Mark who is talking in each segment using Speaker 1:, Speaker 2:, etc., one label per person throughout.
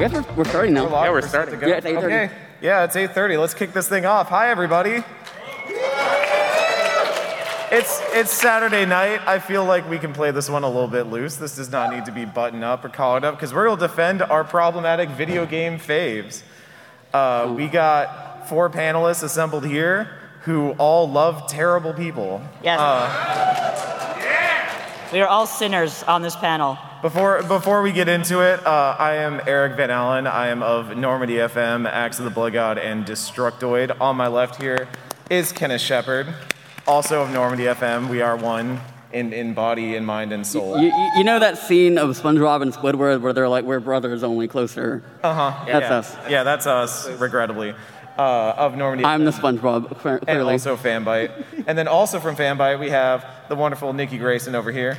Speaker 1: Uh, I guess we're, we're starting now.
Speaker 2: Yeah, we're starting.
Speaker 1: Yeah, it's 8:30.
Speaker 3: Okay. Yeah, it's 8:30. Let's kick this thing off. Hi, everybody. It's it's Saturday night. I feel like we can play this one a little bit loose. This does not need to be buttoned up or collared up because we're going to defend our problematic video game faves. Uh, we got four panelists assembled here who all love terrible people.
Speaker 4: Yes. We are all sinners on this panel.
Speaker 3: Before before we get into it, uh, I am Eric Van Allen. I am of Normandy FM, Axe of the Blood God, and Destructoid. On my left here is Kenneth Shepard, also of Normandy FM. We are one in, in body, in mind, and soul.
Speaker 1: You, you- you know that scene of SpongeBob and Squidward where they're like, we're brothers, only closer?
Speaker 3: Uh huh.
Speaker 1: That's
Speaker 3: yeah.
Speaker 1: us.
Speaker 3: Yeah, that's us. Regrettably, uh, of Normandy.
Speaker 1: I'm the SpongeBob, clear-
Speaker 3: and
Speaker 1: clearly.
Speaker 3: also Fanbyte. and then also from Fanbyte, we have the wonderful Nikki Grayson over here.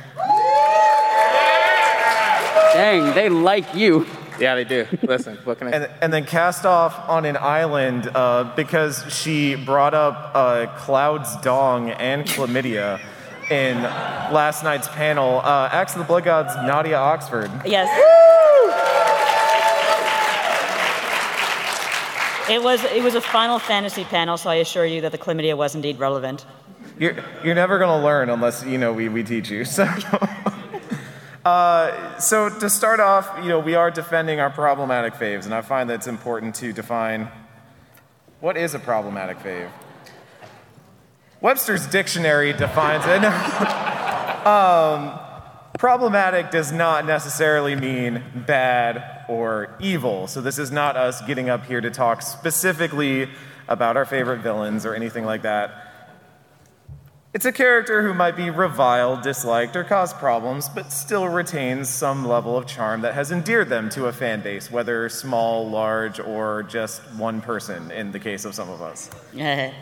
Speaker 1: Dang, they like you.
Speaker 2: Yeah, they do. Listen, what can I
Speaker 3: And, and then cast off on an island uh, because she brought up uh, Cloud's dong and chlamydia in last night's panel. Uh, Axe of the Blood Gods, Nadia Oxford.
Speaker 4: Yes. It was it was a Final Fantasy panel, so I assure you that the chlamydia was indeed relevant.
Speaker 3: You're, you're never going to learn unless, you know, we, we teach you. So, uh, so to start off, you know, we are defending our problematic faves, and I find that it's important to define what is a problematic fave. Webster's dictionary defines it. um, problematic does not necessarily mean bad or evil. So this is not us getting up here to talk specifically about our favorite villains or anything like that. It's a character who might be reviled, disliked, or cause problems, but still retains some level of charm that has endeared them to a fan base, whether small, large, or just one person in the case of some of us.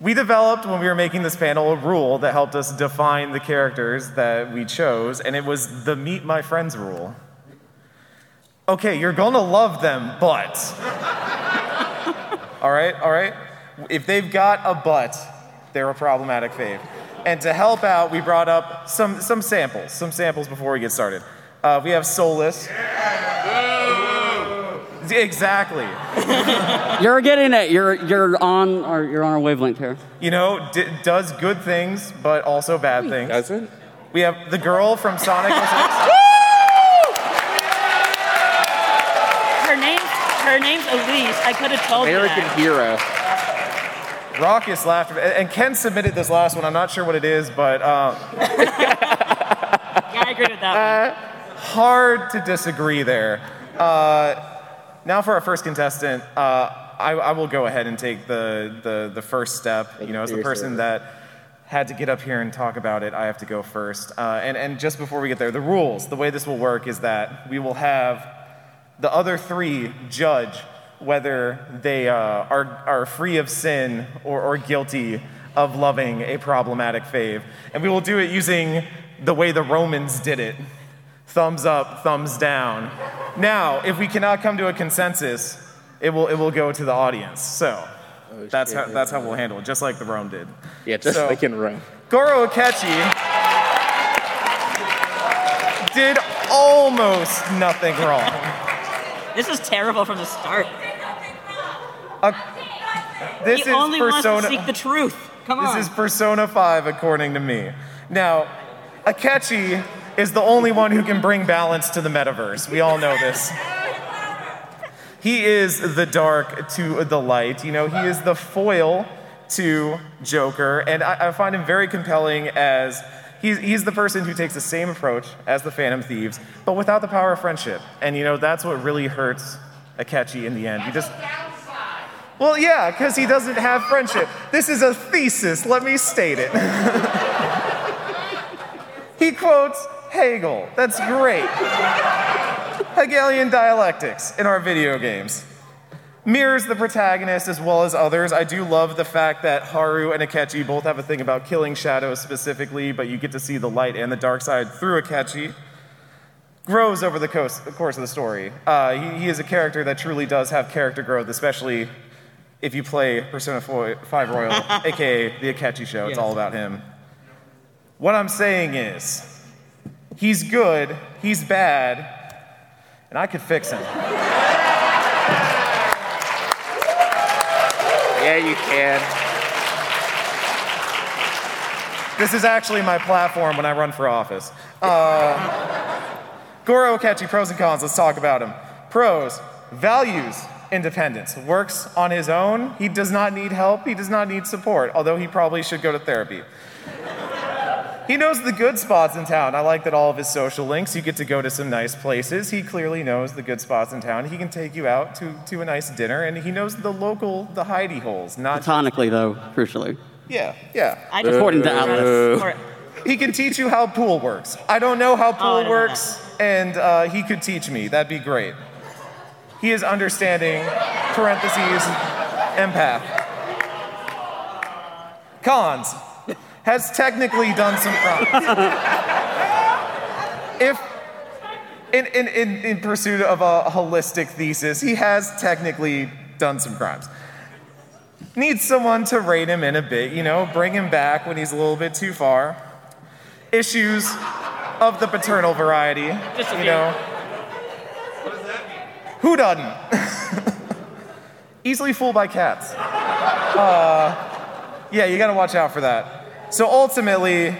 Speaker 3: We developed, when we were making this panel, a rule that helped us define the characters that we chose, and it was the meet my friends rule. Okay, you're gonna love them, but. all right, all right? If they've got a butt, they're a problematic fave. And to help out, we brought up some, some samples, some samples before we get started. Uh, we have Solus. Exactly.
Speaker 1: You're getting it. You're, you're, on, our, you're on our wavelength here.
Speaker 3: You know, d- does good things, but also bad things.
Speaker 2: doesn't?
Speaker 3: We have the girl from Sonic.
Speaker 4: Her name her name's Elise. I could have told you
Speaker 2: American hero.
Speaker 3: Raucous laughter. And and Ken submitted this last one. I'm not sure what it is, but uh,
Speaker 4: Yeah, I agree with that one.
Speaker 3: hard to disagree there. Uh, now for our first contestant, uh, I, I will go ahead and take the, the, the first step. You know, as the person
Speaker 2: service.
Speaker 3: that had to get up here and talk about it, I have to go first. Uh, and, and just before we get there, the rules, the way this will work is that we will have the other three judge whether they uh, are, are free of sin or, or guilty of loving a problematic fave. And we will do it using the way the Romans did it thumbs up, thumbs down. Now, if we cannot come to a consensus, it will, it will go to the audience. So that's,
Speaker 2: shit.
Speaker 3: how, that's how we'll handle it, just like the Rome did.
Speaker 2: Yeah, just
Speaker 3: So-
Speaker 2: like in Rome.
Speaker 3: Goro Akechi did almost nothing wrong.
Speaker 4: This is terrible from the start.
Speaker 3: This
Speaker 4: he
Speaker 3: is
Speaker 4: only wants
Speaker 3: Persona.
Speaker 4: to seek the truth. Come on.
Speaker 3: This is Persona 5, according to me. Now, Akechi is the only one who can bring balance to the metaverse. We all know this. He is the dark to the light. You know, he is the foil to Joker, and I, I find him very compelling as he's, he's the person who takes the same approach as the Phantom Thieves, but without the power of friendship. And you know, that's what really hurts Akechi in the end. He just well, yeah, because he doesn't have friendship. This is a thesis, let me state it. he quotes Hegel. That's great. Hegelian dialectics in our video games. Mirrors the protagonist as well as others. I do love the fact that Haru and Akechi both have a thing about killing shadows specifically, but you get to see the light and the dark side through Akechi grows over the course, of the story. Uh, he, he is a character that truly does have character growth, especially if you play Persona 5 Royal, aka the Akechi show. It's
Speaker 4: Yes.
Speaker 3: all about him. What I'm saying is, he's good, he's bad, and I could fix him.
Speaker 2: Yeah, you can.
Speaker 3: This is actually my platform when I run for office. Uh, Goro Akechi, pros and cons. Let's talk about him. Pros, values independence, works on his own. He does not need help. He does not need support, although he probably should go to therapy. He knows the good spots in town. I like that all of his social links, you get to go to some nice places. He clearly knows the good spots in town. He can take you out to, to a nice dinner, and he knows the local, the hidey holes. Not,
Speaker 1: Platonically, though, crucially.
Speaker 3: yeah, yeah.
Speaker 4: I just,
Speaker 1: According to Atlus.
Speaker 4: Or-
Speaker 3: He can teach you how pool works. I don't know how
Speaker 4: Oh,
Speaker 3: pool
Speaker 4: don't
Speaker 3: works, and uh, he could teach me. That'd be great. He is understanding, parentheses, empath. Cons. Has technically done some crimes. if, in, in, in, in pursuit of a holistic thesis, he has technically done some crimes needs someone to rein him in a bit, you know, bring him back when he's a little bit too far. Issues of the paternal variety,
Speaker 4: Just a
Speaker 3: you
Speaker 4: few.
Speaker 3: know. Who doesn't? Easily fooled by cats. Uh, yeah, you gotta watch out for that. So ultimately,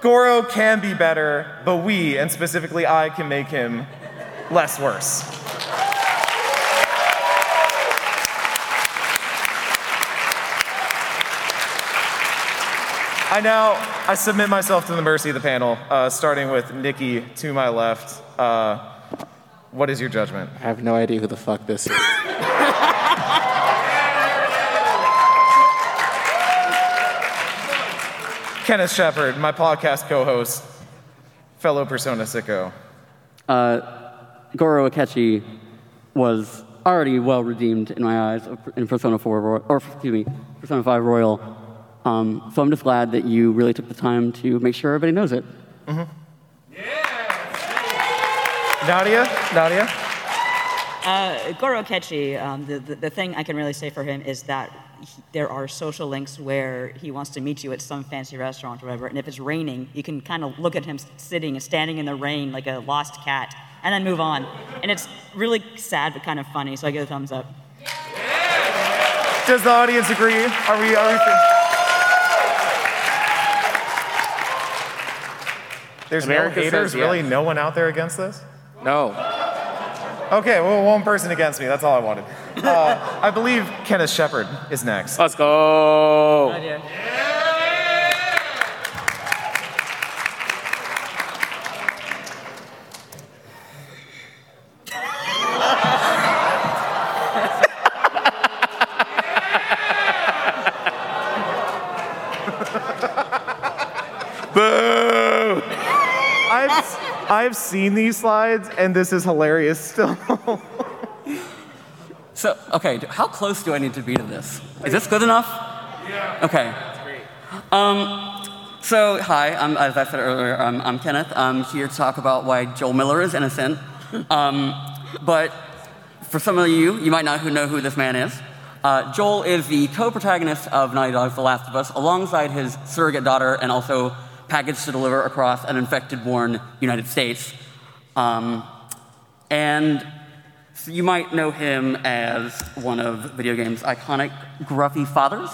Speaker 3: Goro can be better, but we, and specifically I, can make him less worse. I now I submit myself to the mercy of the panel, uh, starting with Nikki to my left. Uh, what is your judgment?
Speaker 2: I have no idea who the fuck this is.
Speaker 3: Kenneth Shepard, my podcast co-host, fellow Persona sicko.
Speaker 1: Uh, Goro Akechi was already well redeemed in my eyes in Persona 4, Ro- or excuse me, Persona 5 Royal. Um, so I'm just glad that you really took the time to make sure everybody knows it. Mm-hmm. Yeah.
Speaker 3: Nadia, Nadia.
Speaker 4: Uh, Goro Akechi, um, the, the, the thing I can really say for him is that he, there are social links where he wants to meet you at some fancy restaurant or whatever, and if it's raining, you can kind of look at him sitting and standing in the rain like a lost cat, and then move on. And it's really sad but kind of funny, so I give a thumbs up.
Speaker 3: Does the audience agree? Are we? Are we? There's
Speaker 2: America
Speaker 3: no
Speaker 2: says
Speaker 3: haters.
Speaker 2: yes.
Speaker 3: Really, no one out there against this.
Speaker 2: No.
Speaker 3: Okay, well, one person against me. That's all I wanted. Uh, I believe Kenneth Shepard is next.
Speaker 2: Let's go.
Speaker 3: I've I've seen these slides, and this is hilarious still.
Speaker 1: So, okay, how close do I need to be to this? Is this good enough? Yeah. Okay. Um, so, hi, I'm, as I said earlier, I'm, I'm Kenneth. I'm here to talk about why Joel Miller is innocent. Um, but for some of you, you might not know who this man is. Uh, Joel is the co-protagonist of Naughty Dog's The Last of Us, alongside his surrogate daughter and also packaged to deliver across an infected-born United States. Um, and so you might know him as one of video games' iconic gruffy fathers.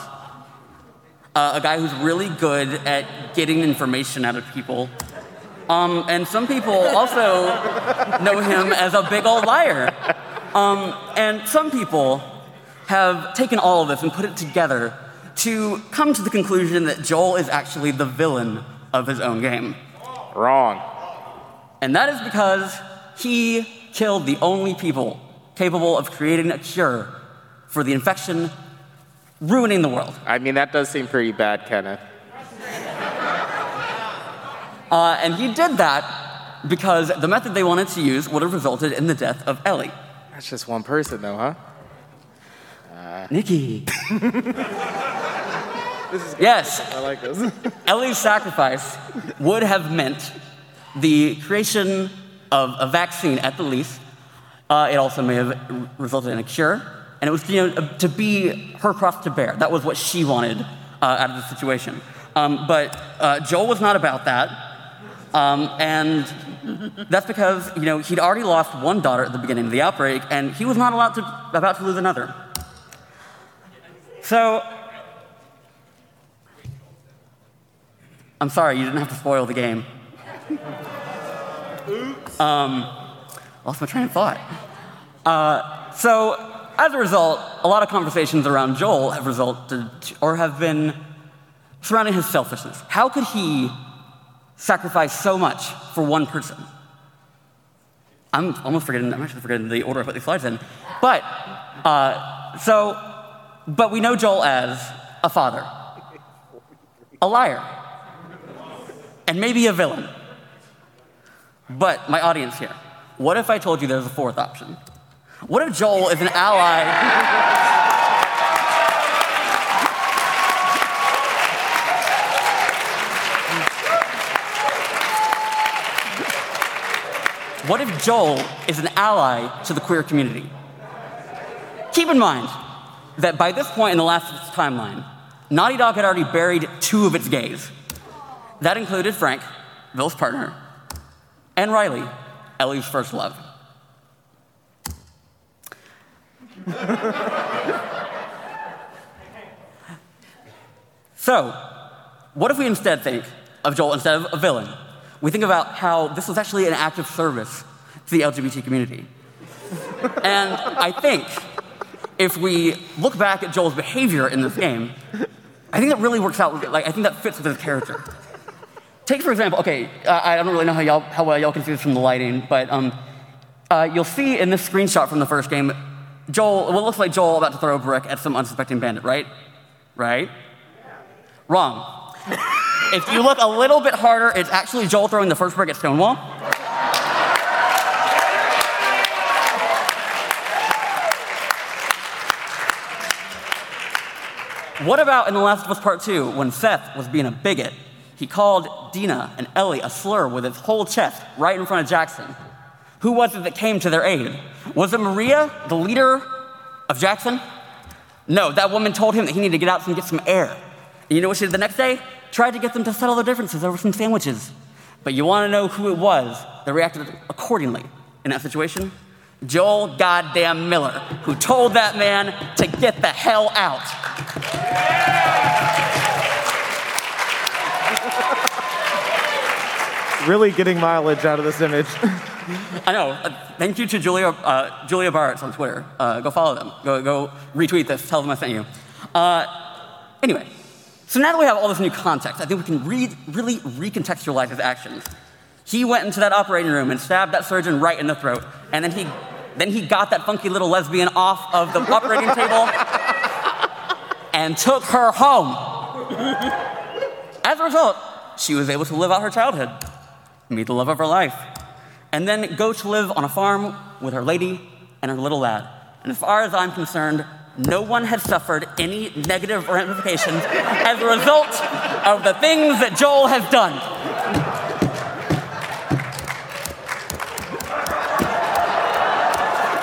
Speaker 1: Uh, a guy who's really good at getting information out of people. Um, and some people also know him as a big old liar. Um, and some people have taken all of this and put it together to come to the conclusion that Joel is actually the villain of his own game.
Speaker 2: Wrong.
Speaker 1: And that is because he killed the only people capable of creating a cure for the infection ruining the world.
Speaker 2: I mean, that does seem pretty bad, Kenneth.
Speaker 1: Uh, and he did that because the method they wanted to use would have resulted in the death of Ellie.
Speaker 2: That's just one person, though, huh?
Speaker 1: Nikki. yes,
Speaker 3: I like this.
Speaker 1: Ellie's sacrifice would have meant the creation of a vaccine at the least. Uh, it also may have resulted in a cure. And it was you know, to be her cross to bear. That was what she wanted uh, out of the situation. Um, but uh, Joel was not about that. Um, and that's because you know he'd already lost one daughter at the beginning of the outbreak, and he was not allowed to, about to lose another. So, I'm sorry, you didn't have to spoil the game. Oops. Um, lost my train of thought. Uh, so, as a result, a lot of conversations around Joel have resulted or have been surrounding his selfishness. How could he sacrifice so much for one person? I'm almost forgetting, I'm actually forgetting the order I put these slides in. But, uh, so, but we know Joel as a father, a liar, and maybe a villain. But my audience here, what if I told you there's a fourth option? What if Joel is an ally? What if Joel is an ally to the queer community? Keep in mind that by this point in the last timeline, Naughty Dog had already buried two of its gays. That included Frank, Bill's partner, and Riley, Ellie's first love. so, what if we instead think of Joel instead of a villain? We think about how this was actually an act of service to the LGBT community. and I think if we look back at Joel's behavior in this game, I think that really works out. Like, I think that fits with his character. Take, for example, okay, uh, I don't really know how, y'all, how well y'all can see this from the lighting, but um, uh, you'll see in this screenshot from the first game, Joel, what looks like Joel about to throw a brick at some unsuspecting bandit, right? Right? Wrong. if you look a little bit harder, it's actually Joel throwing the first brick at Stonewall. What about in The Last of Us Part 2 when Seth was being a bigot? He called Dina and Ellie a slur with his whole chest right in front of Jackson. Who was it that came to their aid? Was it Maria, the leader of Jackson? No, that woman told him that he needed to get out and get some air. And you know what she did the next day? Tried to get them to settle their differences over some sandwiches. But you want to know who it was that reacted accordingly in that situation? Joel goddamn Miller, who told that man to get the hell out.
Speaker 3: Really getting mileage out of this image.
Speaker 1: I know. Uh, thank you to Julia, uh, Julia Bartz on Twitter. Uh, go follow them. Go, go retweet this. Tell them I sent you. Uh, anyway, so now that we have all this new context, I think we can re- really recontextualize his actions. He went into that operating room and stabbed that surgeon right in the throat, and then he, then he got that funky little lesbian off of the operating table and took her home. As a result, she was able to live out her childhood, meet the love of her life, and then go to live on a farm with her lady and her little lad. And as far as I'm concerned, no one has suffered any negative ramifications as a result of the things that Joel has done.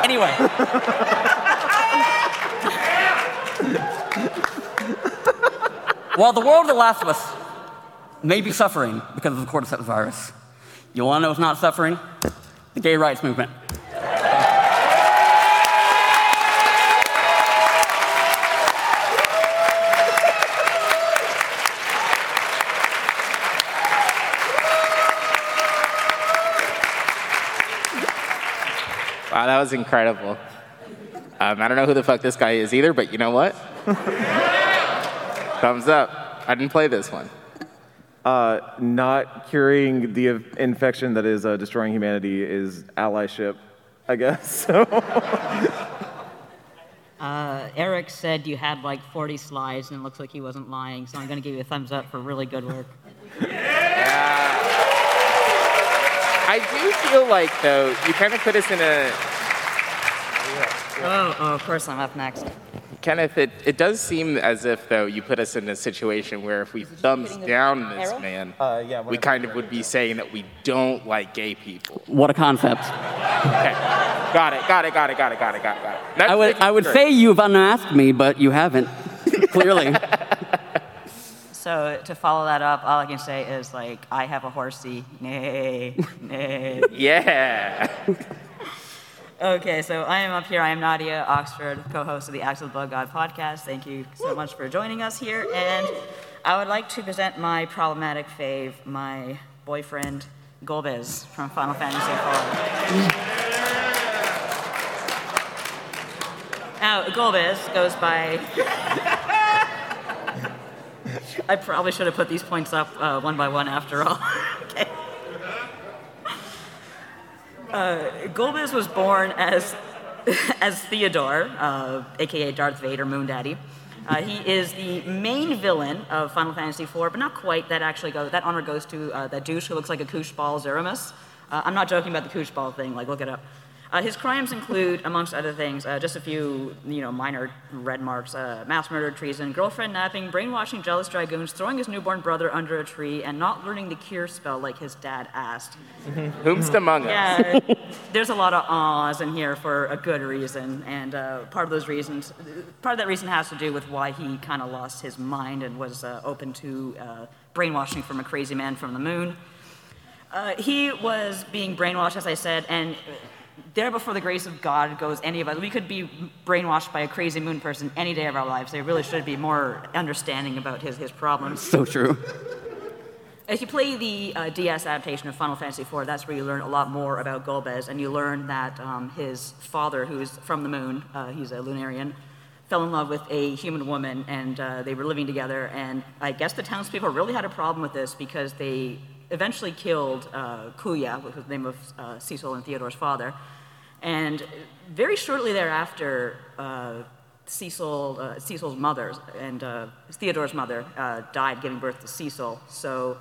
Speaker 1: Anyway. While the world of The Last of Us may be suffering because of the cordyceps virus, you want to know what's not suffering? The gay rights movement.
Speaker 2: Wow, that was incredible. Um, I don't know who the fuck this guy is either, but you know what? Thumbs up. I didn't play this one.
Speaker 3: Uh, not curing the infection that is uh, destroying humanity is allyship, I guess. So.
Speaker 4: Uh, Eric said you had like 40 slides, and it looks like he wasn't lying, so I'm going to give you a thumbs up for really good work. Yeah.
Speaker 2: I do feel like, though, you kind of put us in a.
Speaker 4: Oh, oh, of course I'm up next.
Speaker 2: Kenneth, it, it does seem as if, though, you put us in a situation where if we thumbs down this
Speaker 4: arrow?
Speaker 2: man,
Speaker 3: Uh, yeah,
Speaker 2: we kind of would be saying that we don't like gay people.
Speaker 1: What a concept.
Speaker 2: Okay. Got it, got it, got it, got it, got it, got it, got it. That's
Speaker 1: I would, I would say you've unasked me, but you haven't, clearly.
Speaker 4: So So to follow that up, all I can say is like, I have a horsey. Nay, nay.
Speaker 2: Yeah.
Speaker 4: Okay, so I am up here. I am Nadia Oxford, co-host of the Axe of the Blood God podcast. Thank you so much for joining us here. And I would like to present my problematic fave, my boyfriend, Golbez from Final Fantasy IV. Now, Golbez goes by. I probably should have put these points up uh, one by one after all. okay. Uh, Golbez was born as, as Theodore, uh, aka Darth Vader, Moon Daddy. Uh, he is the main villain of Final Fantasy IV, but not quite. That actually goes. That honor goes to uh, that douche who looks like a koosh ball, Zeromus. Uh, I'm not joking about the koosh ball thing. Like, look it up. Uh, his crimes include, amongst other things, uh, just a few, you know, minor red marks: uh, mass murder, treason, girlfriend napping, brainwashing jealous dragoons, throwing his newborn brother under a tree, and not learning the cure spell like his dad asked.
Speaker 2: Whomst among us?
Speaker 4: Yeah, there's a lot of ahs in here for a good reason, and uh, part of those reasons, part of that reason has to do with why he kind of lost his mind and was uh, open to uh, brainwashing from a crazy man from the moon. Uh, he was being brainwashed, as I said, and there before the grace of God goes any of us. We could be brainwashed by a crazy moon person any day of our lives. They really should be more understanding about his, his problems.
Speaker 1: So true.
Speaker 4: If you play the uh, DS adaptation of Final Fantasy IV, that's where you learn a lot more about Golbez, and you learn that um, his father, who's from the moon, uh, he's a Lunarian, fell in love with a human woman, and uh, they were living together. And I guess the townspeople really had a problem with this because they eventually killed uh, Kuya, which was the name of uh, Cecil and Theodore's father. And very shortly thereafter, uh, Cecil, uh, Cecil's mother and uh, Theodore's mother uh, died giving birth to Cecil. So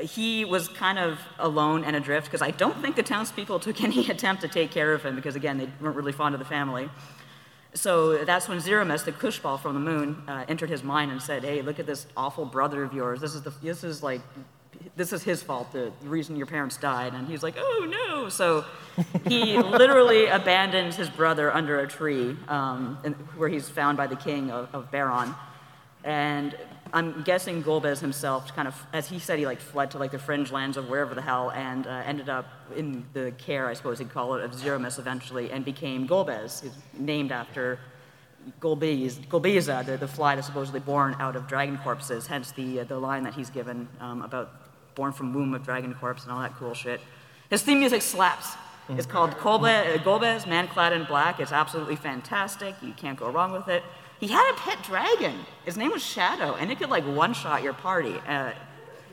Speaker 4: he was kind of alone and adrift because I don't think the townspeople took any attempt to take care of him because, again, they weren't really fond of the family. So that's when Zeromus, the Kushbal from the moon, entered his mind and said, "Hey, look at this awful brother of yours. This is the this is like this is his fault. The, reason your parents died." And he's like, "Oh no!" So he literally abandons his brother under a tree, um, in, where he's found by the king of, of Baron. And I'm guessing Golbez himself, kind of, as he said, he like fled to like the fringe lands of wherever the hell, and uh, ended up in the care, I suppose he'd call it, of Zeromus eventually, and became Golbez, He's named after Golbez, Golbeza, the, the fly that's supposedly born out of dragon corpses. Hence the uh, the line that he's given um, about born from womb of dragon corpse and all that cool shit. His theme music slaps. It's called Golbez, uh, Man Clad in Black. It's absolutely fantastic. You can't go wrong with it. He had a pet dragon. His name was Shadow, and it could like one-shot your party. Uh,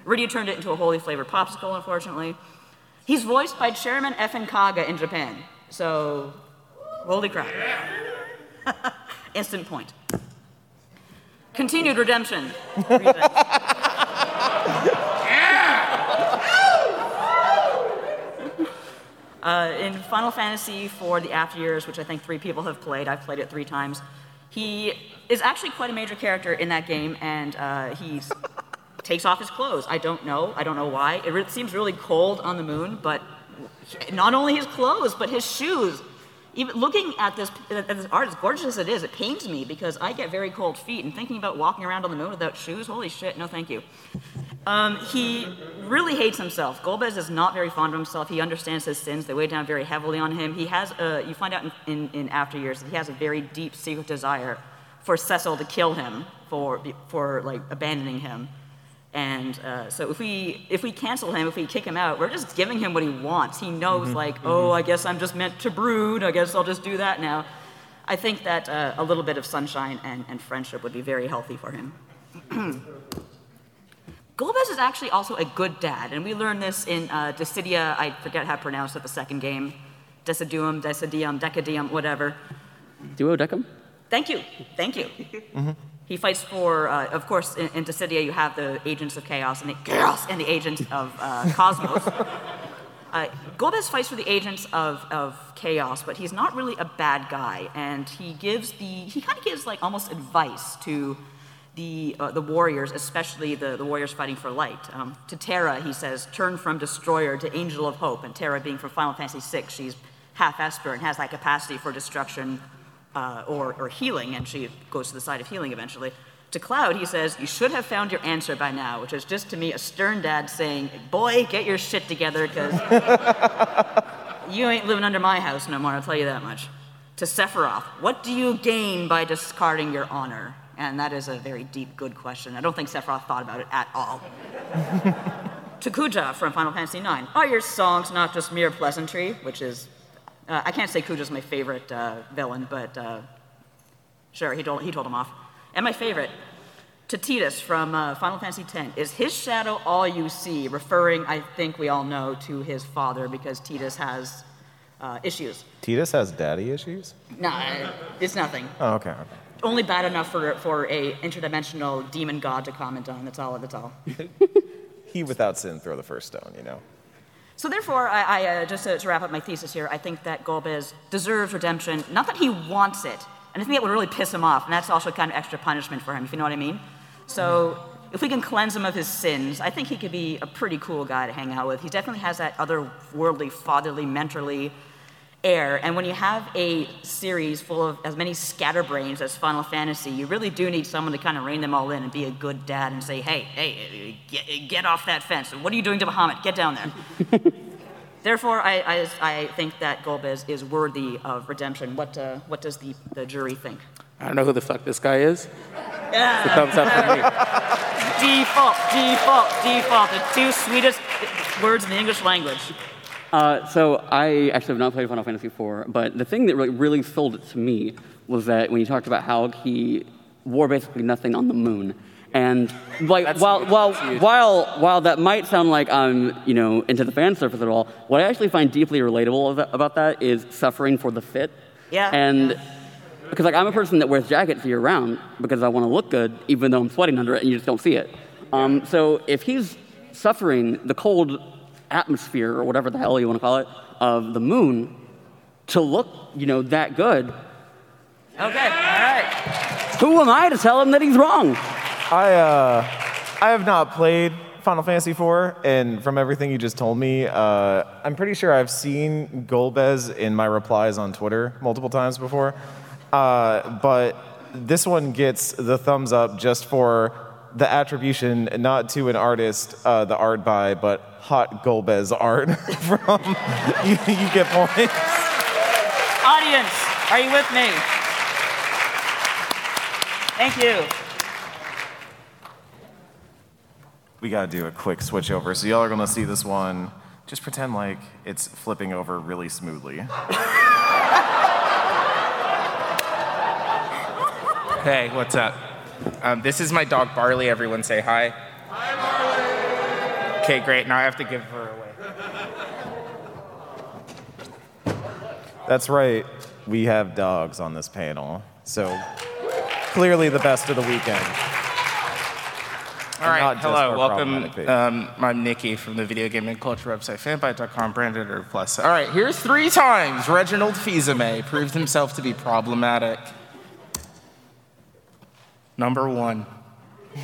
Speaker 4: Rydia turned it into a holy flavored popsicle, unfortunately. He's voiced by Chairman Effen Kaga in Japan. So, holy crap. Instant point. Continued redemption. Uh, in Final Fantasy for the After Years, which I think three people have played, I've played it three times. He is actually quite a major character in that game, and uh, he takes off his clothes. I don't know. I don't know why. It re- seems really cold on the moon, but not only his clothes, but his shoes. Even looking at this, at this art, as gorgeous as it is, it pains me because I get very cold feet, and thinking about walking around on the moon without shoes, holy shit, no thank you. Um, he really hates himself. Golbez is not very fond of himself. He understands his sins. They weigh down very heavily on him. He has a, you find out in, in, in after years that he has a very deep secret desire for Cecil to kill him for, for like abandoning him. And uh, so if we if we cancel him, if we kick him out, we're just giving him what he wants. He knows like, oh, I guess I'm just meant to brood. I guess I'll just do that now. I think that uh, a little bit of sunshine and, and friendship would be very healthy for him. Golbez is actually also a good dad, and we learned this in uh, Dissidia, I forget how to pronounce it, the second game. Deciduum, Decidium, Decadium, whatever.
Speaker 1: Duodecim?
Speaker 4: Thank you, thank you. He fights for, uh, of course, in, in Dissidia you have the agents of chaos and the chaos and the agents of uh, cosmos. Uh, Golbez fights for the agents of, of chaos, but he's not really a bad guy, and he gives the he kind of gives like almost advice to the uh, the warriors, especially the, the warriors fighting for light. Um, to Terra, he says, "Turn from destroyer to angel of hope." And Terra, being from Final Fantasy VI, she's half Esper and has that capacity for destruction uh, or, or healing, and she goes to the side of healing eventually. To Cloud, he says, You should have found your answer by now, which is just to me a stern dad saying, Boy, get your shit together, because you ain't living under my house no more, I'll tell you that much. To Sephiroth, what do you gain by discarding your honor? And that is a very deep, good question. I don't think Sephiroth thought about it at all. to Kuja from Final Fantasy IX, are your songs not just mere pleasantry? Which is, uh, I can't say Kuja's my favorite uh, villain, but uh, sure, he told, he told him off. And my favorite, to Tidus from uh, Final Fantasy X, is his shadow all you see? Referring, I think we all know, to his father because Tidus has uh, issues.
Speaker 3: Tidus has daddy issues?
Speaker 4: Nah, it's nothing.
Speaker 3: Oh, okay. okay.
Speaker 4: Only bad enough for, for a interdimensional demon god to comment on. That's all. That's all.
Speaker 3: He without sin throw the first stone, you know?
Speaker 4: So therefore, I, I uh, just to, to wrap up my thesis here, I think that Golbez deserves redemption. Not that he wants it, and I think that would really piss him off, and that's also kind of extra punishment for him, if you know what I mean. So if we can cleanse him of his sins, I think he could be a pretty cool guy to hang out with. He definitely has that otherworldly, fatherly, mentorly air. And when you have a series full of as many scatterbrains as Final Fantasy, you really do need someone to kind of rein them all in and be a good dad and say, hey, hey, get, get off that fence. What are you doing to Bahamut? Get down there. Therefore, I, I, I think that Golbez is worthy of redemption. What, uh, what does the, the jury think?
Speaker 2: I don't know who the fuck this guy is.
Speaker 4: Yeah.
Speaker 2: Thumbs up for me.
Speaker 4: Default, default, default. The two sweetest words in the English language.
Speaker 1: Uh, so I actually have not played Final Fantasy IV, but the thing that really, really sold it to me was that when you talked about how he wore basically nothing on the moon, and like
Speaker 2: That's
Speaker 1: while
Speaker 2: huge.
Speaker 1: while while while that might sound like I'm you know into the fan surface at all, what I actually find deeply relatable about- that is suffering for the fit.
Speaker 4: Yeah.
Speaker 1: And because like I'm a person that wears jackets year round because I want to look good, even though I'm sweating under it, and you just don't see it. Um, so if he's suffering the cold atmosphere or whatever the hell you want to call it of the moon to look, you know, that good,
Speaker 4: Okay, all right.
Speaker 1: who am I to tell him that he's wrong?
Speaker 3: I, uh, I have not played Final Fantasy IV, and from everything you just told me, uh, I'm pretty sure I've seen Golbez in my replies on Twitter multiple times before. Uh, but this one gets the thumbs up just for the attribution, not to an artist, uh, the art by, but hot Golbez art from. you, you get points.
Speaker 4: Audience, are you with me? Thank you.
Speaker 3: We gotta do a quick switch over. So y'all are gonna see this one. Just pretend like it's flipping over really smoothly.
Speaker 2: Hey, what's up? Um, this is my dog Barley. Everyone say hi. Hi, Barley. Okay, great. Now I have to give her away.
Speaker 3: That's right. We have dogs on this panel. So clearly the best of the weekend.
Speaker 2: All right, hello, welcome.
Speaker 3: problematic.
Speaker 2: Um, I'm Nikki from the video game and culture website fanbyte.com, branded or plus. All right, here's three times Reginald Fils-Aimé proved himself to be problematic. Number one. he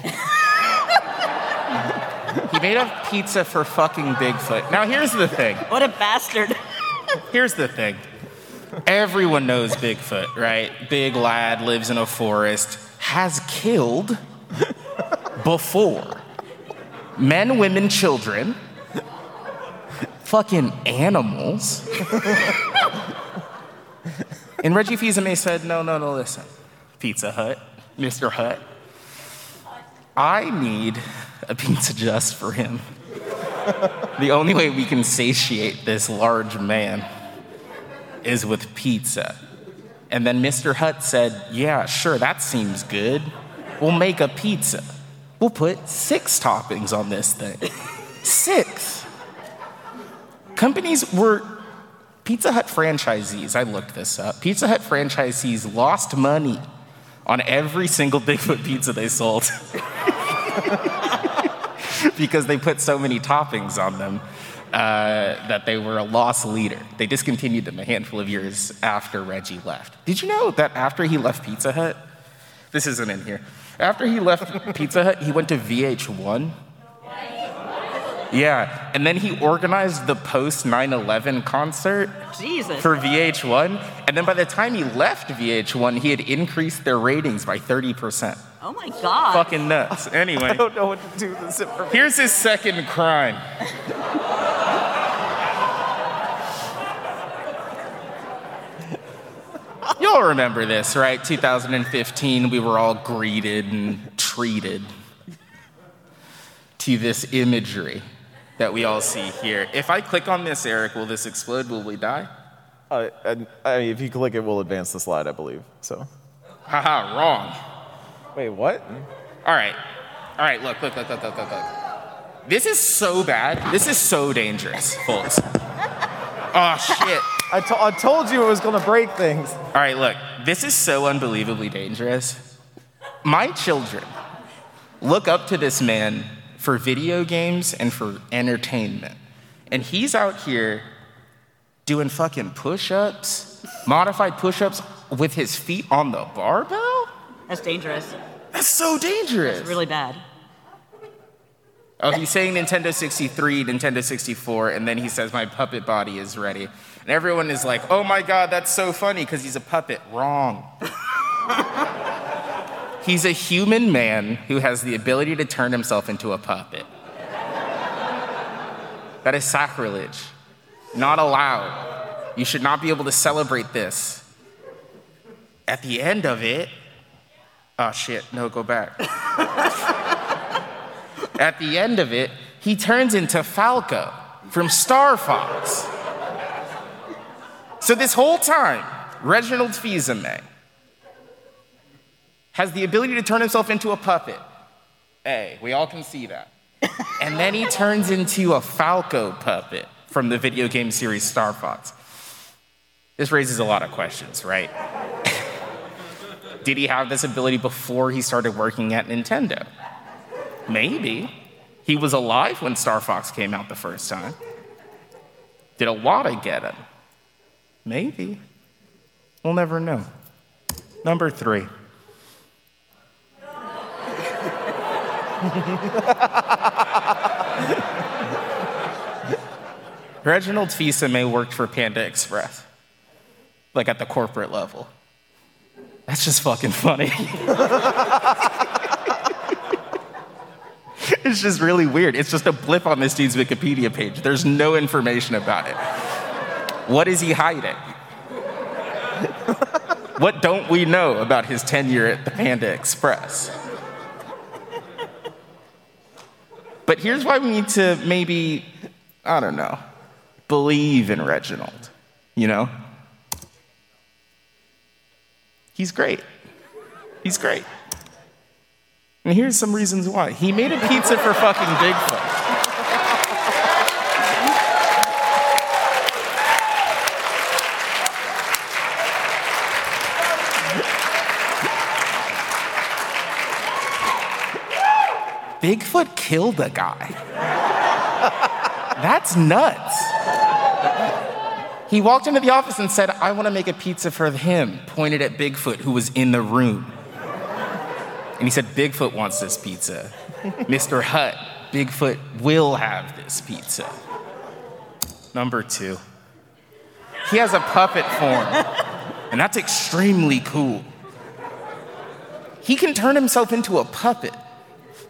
Speaker 2: made a pizza for fucking Bigfoot. Now here's the thing.
Speaker 4: What a bastard.
Speaker 2: Here's the thing. Everyone knows Bigfoot, right? Big lad lives in a forest, has killed before men, women, children, fucking animals. and Reggie Fils-Aimé said, no, no, no, listen. Pizza Hut, Mr. Hut, I need a pizza just for him. The only way we can satiate this large man is with pizza. And then Mr. Hutt said, Yeah, sure, that seems good. We'll make a pizza. We'll put six toppings on this thing. Six. Companies were, Pizza Hut franchisees, I looked this up. Pizza Hut franchisees lost money on every single Bigfoot pizza they sold because they put so many toppings on them uh, that they were a loss leader. They discontinued them a handful of years after Reggie left. Did you know that after he left Pizza Hut, this isn't in here. After he left Pizza Hut, he went to VH1. Yeah, and then he organized the post 9 11 concert
Speaker 4: Jesus.
Speaker 2: for VH1. And then by the time he left VH1, he had increased their ratings by 30%.
Speaker 4: oh my God.
Speaker 2: Fucking nuts. Anyway,
Speaker 3: I don't know what to do with this information.
Speaker 2: here's his second crime. You'll remember this, right? 2015, we were all greeted and treated to this imagery that we all see here. If I click on this, Eric, will this explode? Will we die?
Speaker 3: Uh, and, I mean, if you click it, we'll advance the slide, I believe. So.
Speaker 2: Haha, wrong.
Speaker 3: Wait, what?
Speaker 2: All right. All right, look, look, look, look, look, look, look. This is so bad. This is so dangerous, folks. Oh, shit.
Speaker 3: I, to- I told you it was going to break things.
Speaker 2: All right, look, this is so unbelievably dangerous. My children look up to this man for video games and for entertainment. And he's out here doing fucking push ups, modified push ups with his feet on the barbell?
Speaker 4: That's dangerous.
Speaker 2: That's so dangerous.
Speaker 4: It's really bad.
Speaker 2: Oh, he's saying Nintendo 63, Nintendo 64, and then he says, My puppet body is ready. And everyone is like, Oh my god, that's so funny because he's a puppet. Wrong. he's a human man who has the ability to turn himself into a puppet. That is sacrilege. Not allowed. You should not be able to celebrate this. At the end of it, oh shit, no, go back. At the end of it, he turns into Falco from Star Fox. So this whole time, Reginald Fils-Aimé has the ability to turn himself into a puppet. Hey, we all can see that. and then he turns into a Falco puppet from the video game series Star Fox. This raises a lot of questions, right? Did he have this ability before he started working at Nintendo? Maybe. He was alive when Star Fox came out the first time. Did Iwata get him? Maybe. We'll never know. Number three. Reginald Fils-Aimé worked for Panda Express, like at the corporate level. That's just fucking funny. it's just really weird. It's just a blip on this dude's Wikipedia page. There's no information about it. What is he hiding? what don't we know about his tenure at the Panda Express? But here's why we need to maybe, I don't know, believe in Reginald, you know? He's great. He's great. And here's some reasons why. He made a pizza for fucking Bigfoot. Bigfoot killed a guy. That's nuts. He walked into the office and said, I want to make a pizza for him, pointed at Bigfoot, who was in the room. And he said, Bigfoot wants this pizza. Mr. Hutt, Bigfoot will have this pizza. Number two, he has a puppet form, and that's extremely cool. He can turn himself into a puppet.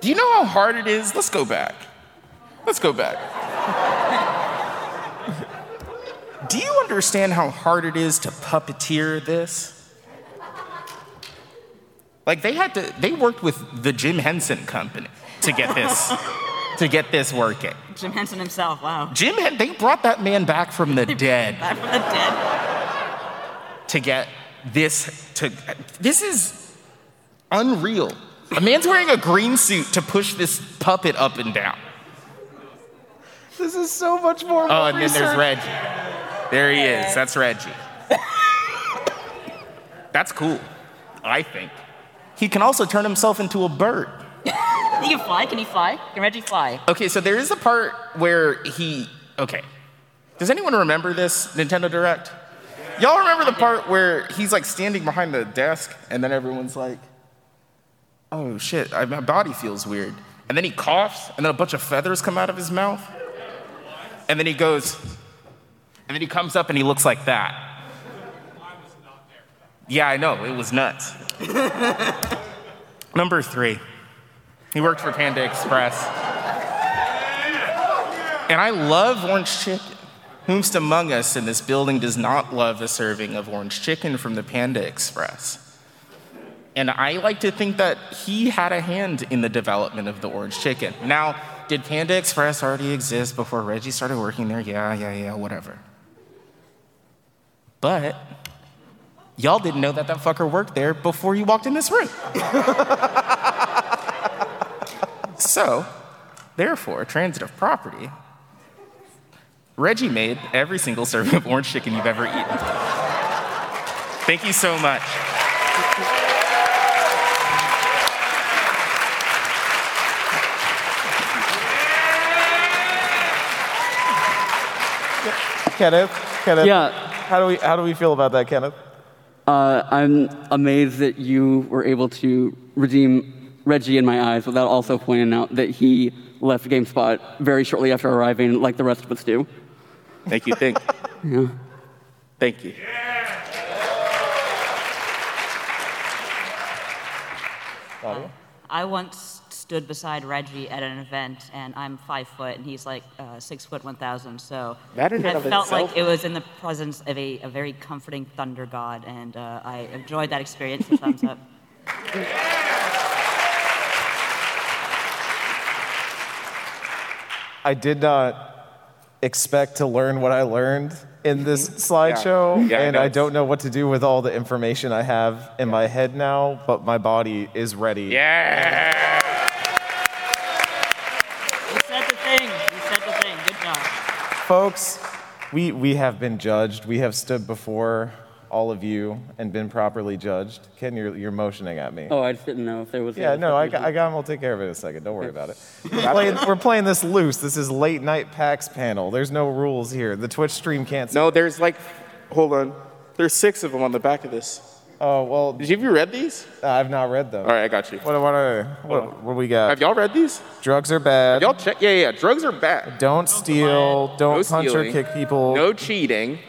Speaker 2: Do you know how hard it is? Let's go back. Let's go back. Do you understand how hard it is to puppeteer this? Like they had to, they worked with the Jim Henson Company to get this, to get this working.
Speaker 4: Jim Henson himself, wow.
Speaker 2: Jim, they brought that man back from the dead
Speaker 4: Back from the dead.
Speaker 2: to get this to. This is unreal. A man's wearing a green suit to push this puppet up and down.
Speaker 3: This is so much more.
Speaker 2: Oh, and then there's Reggie. There he is. That's Reggie. That's cool, I think. He can also turn himself into a bird.
Speaker 4: He can fly. Can he fly? Can Reggie fly?
Speaker 2: Okay, so there is a part where he. Okay. Does anyone remember this Nintendo Direct? Y'all remember the part where he's like standing behind the desk and then everyone's like, oh shit, I, my body feels weird. And then he coughs, and then a bunch of feathers come out of his mouth. And then he goes, and then he comes up and he looks like that. Yeah, I know, it was nuts. Number three, he worked for Panda Express. And I love orange chicken. Whomst among us in this building does not love a serving of orange chicken from the Panda Express? And I like to think that he had a hand in the development of the orange chicken. Now, did Panda Express already exist before Reggie started working there? Yeah, yeah, yeah, whatever. But y'all didn't know that that fucker worked there before you walked in this room. so, therefore, transitive property. Reggie made every single serving of orange chicken you've ever eaten. Thank you so much.
Speaker 3: Kenneth, Kenneth.
Speaker 1: Yeah.
Speaker 3: How do we how do we feel about that, Kenneth?
Speaker 1: Uh, I'm amazed that you were able to redeem Reggie in my eyes without also pointing out that he left GameSpot very shortly after arriving, like the rest of us do.
Speaker 2: Thank you, thank you.
Speaker 1: Yeah.
Speaker 2: Thank you.
Speaker 4: I once stood beside Reggie at an event, and I'm five foot, and he's like uh, six foot one thousand. So
Speaker 2: That in
Speaker 4: I
Speaker 2: and of
Speaker 4: felt
Speaker 2: itself-
Speaker 4: like it was in the presence of a, a very comforting thunder god, and uh, I enjoyed that experience. So thumbs up.
Speaker 3: I did not expect to learn what I learned in this slideshow,
Speaker 2: Mm-hmm. Yeah,
Speaker 3: and
Speaker 2: know.
Speaker 3: I don't know what to do with all the information I have in my head now, but my body is ready.
Speaker 2: Yeah.
Speaker 4: You said the thing. You said the thing. Good job.
Speaker 3: Folks, we, we have been judged. We have stood before all of you and been properly judged. Ken, you're, you're motioning at me.
Speaker 1: Oh, I just didn't know if there was.
Speaker 3: Yeah, no, I got, I got him. We'll take care of it in a second. Don't worry about it. We're playing, we're playing this loose. This is late night PAX panel. There's no rules here. The Twitch stream can't.
Speaker 5: No, there's like, hold on. There's six of them on the back of this.
Speaker 3: Oh well,
Speaker 5: Did you, have you read these?
Speaker 3: I've not read them.
Speaker 5: All right, I got you.
Speaker 3: What what are what, what do we got?
Speaker 5: Have y'all read these?
Speaker 3: Drugs are bad.
Speaker 5: Y'all check. Yeah, yeah, yeah. Drugs are bad.
Speaker 3: Don't steal. Don't
Speaker 5: No
Speaker 3: punch
Speaker 5: stealing.
Speaker 3: or kick people.
Speaker 5: No cheating. It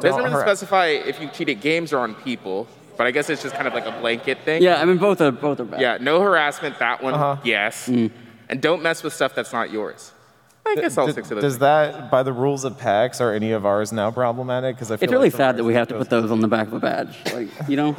Speaker 5: doesn't
Speaker 3: Don't
Speaker 5: really
Speaker 3: harass.
Speaker 5: specify if you cheat at games or on people, but I guess it's just kind of like a blanket thing.
Speaker 1: Yeah, I mean both are both are bad.
Speaker 5: Yeah, no harassment. That one,
Speaker 3: Uh-huh.
Speaker 5: yes. And don't mess with stuff that's not yours. I guess all
Speaker 3: D-
Speaker 5: six of those.
Speaker 3: Does that, by the rules of PAX, are any of ours now problematic? Because I feel
Speaker 1: It's really
Speaker 3: like
Speaker 1: sad that we have to put those on the back of a badge. Like, you know?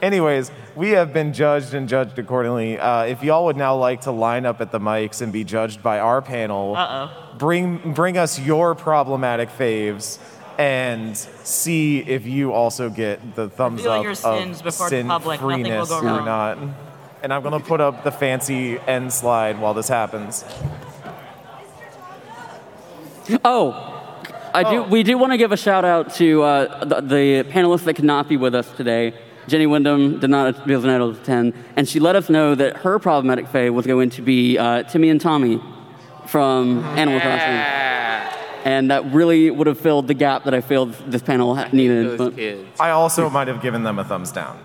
Speaker 3: Anyways, we have been judged and judged accordingly. Uh, if y'all would now like to line up at the mics and be judged by our panel,
Speaker 4: Uh-oh.
Speaker 3: bring bring us your problematic faves and see if you also get the thumbs
Speaker 4: Reveal
Speaker 3: up
Speaker 4: your sins
Speaker 3: of
Speaker 4: before the
Speaker 3: sin
Speaker 4: public. Nothing will
Speaker 3: freeness
Speaker 4: go
Speaker 3: or
Speaker 4: wrong.
Speaker 3: not. And I'm gonna put up the fancy end slide while this happens.
Speaker 1: Oh, I do.
Speaker 3: Oh.
Speaker 1: We do want to give a shout out to uh, the, the, panelists that could not be with us today. Jenny Wyndham did not be able to ten, and she let us know that her problematic fae was going to be uh, Timmy and Tommy from Animal yeah. Crossing. And that really would have filled the gap that I feel this panel I needed.
Speaker 3: I also might have given them a thumbs down.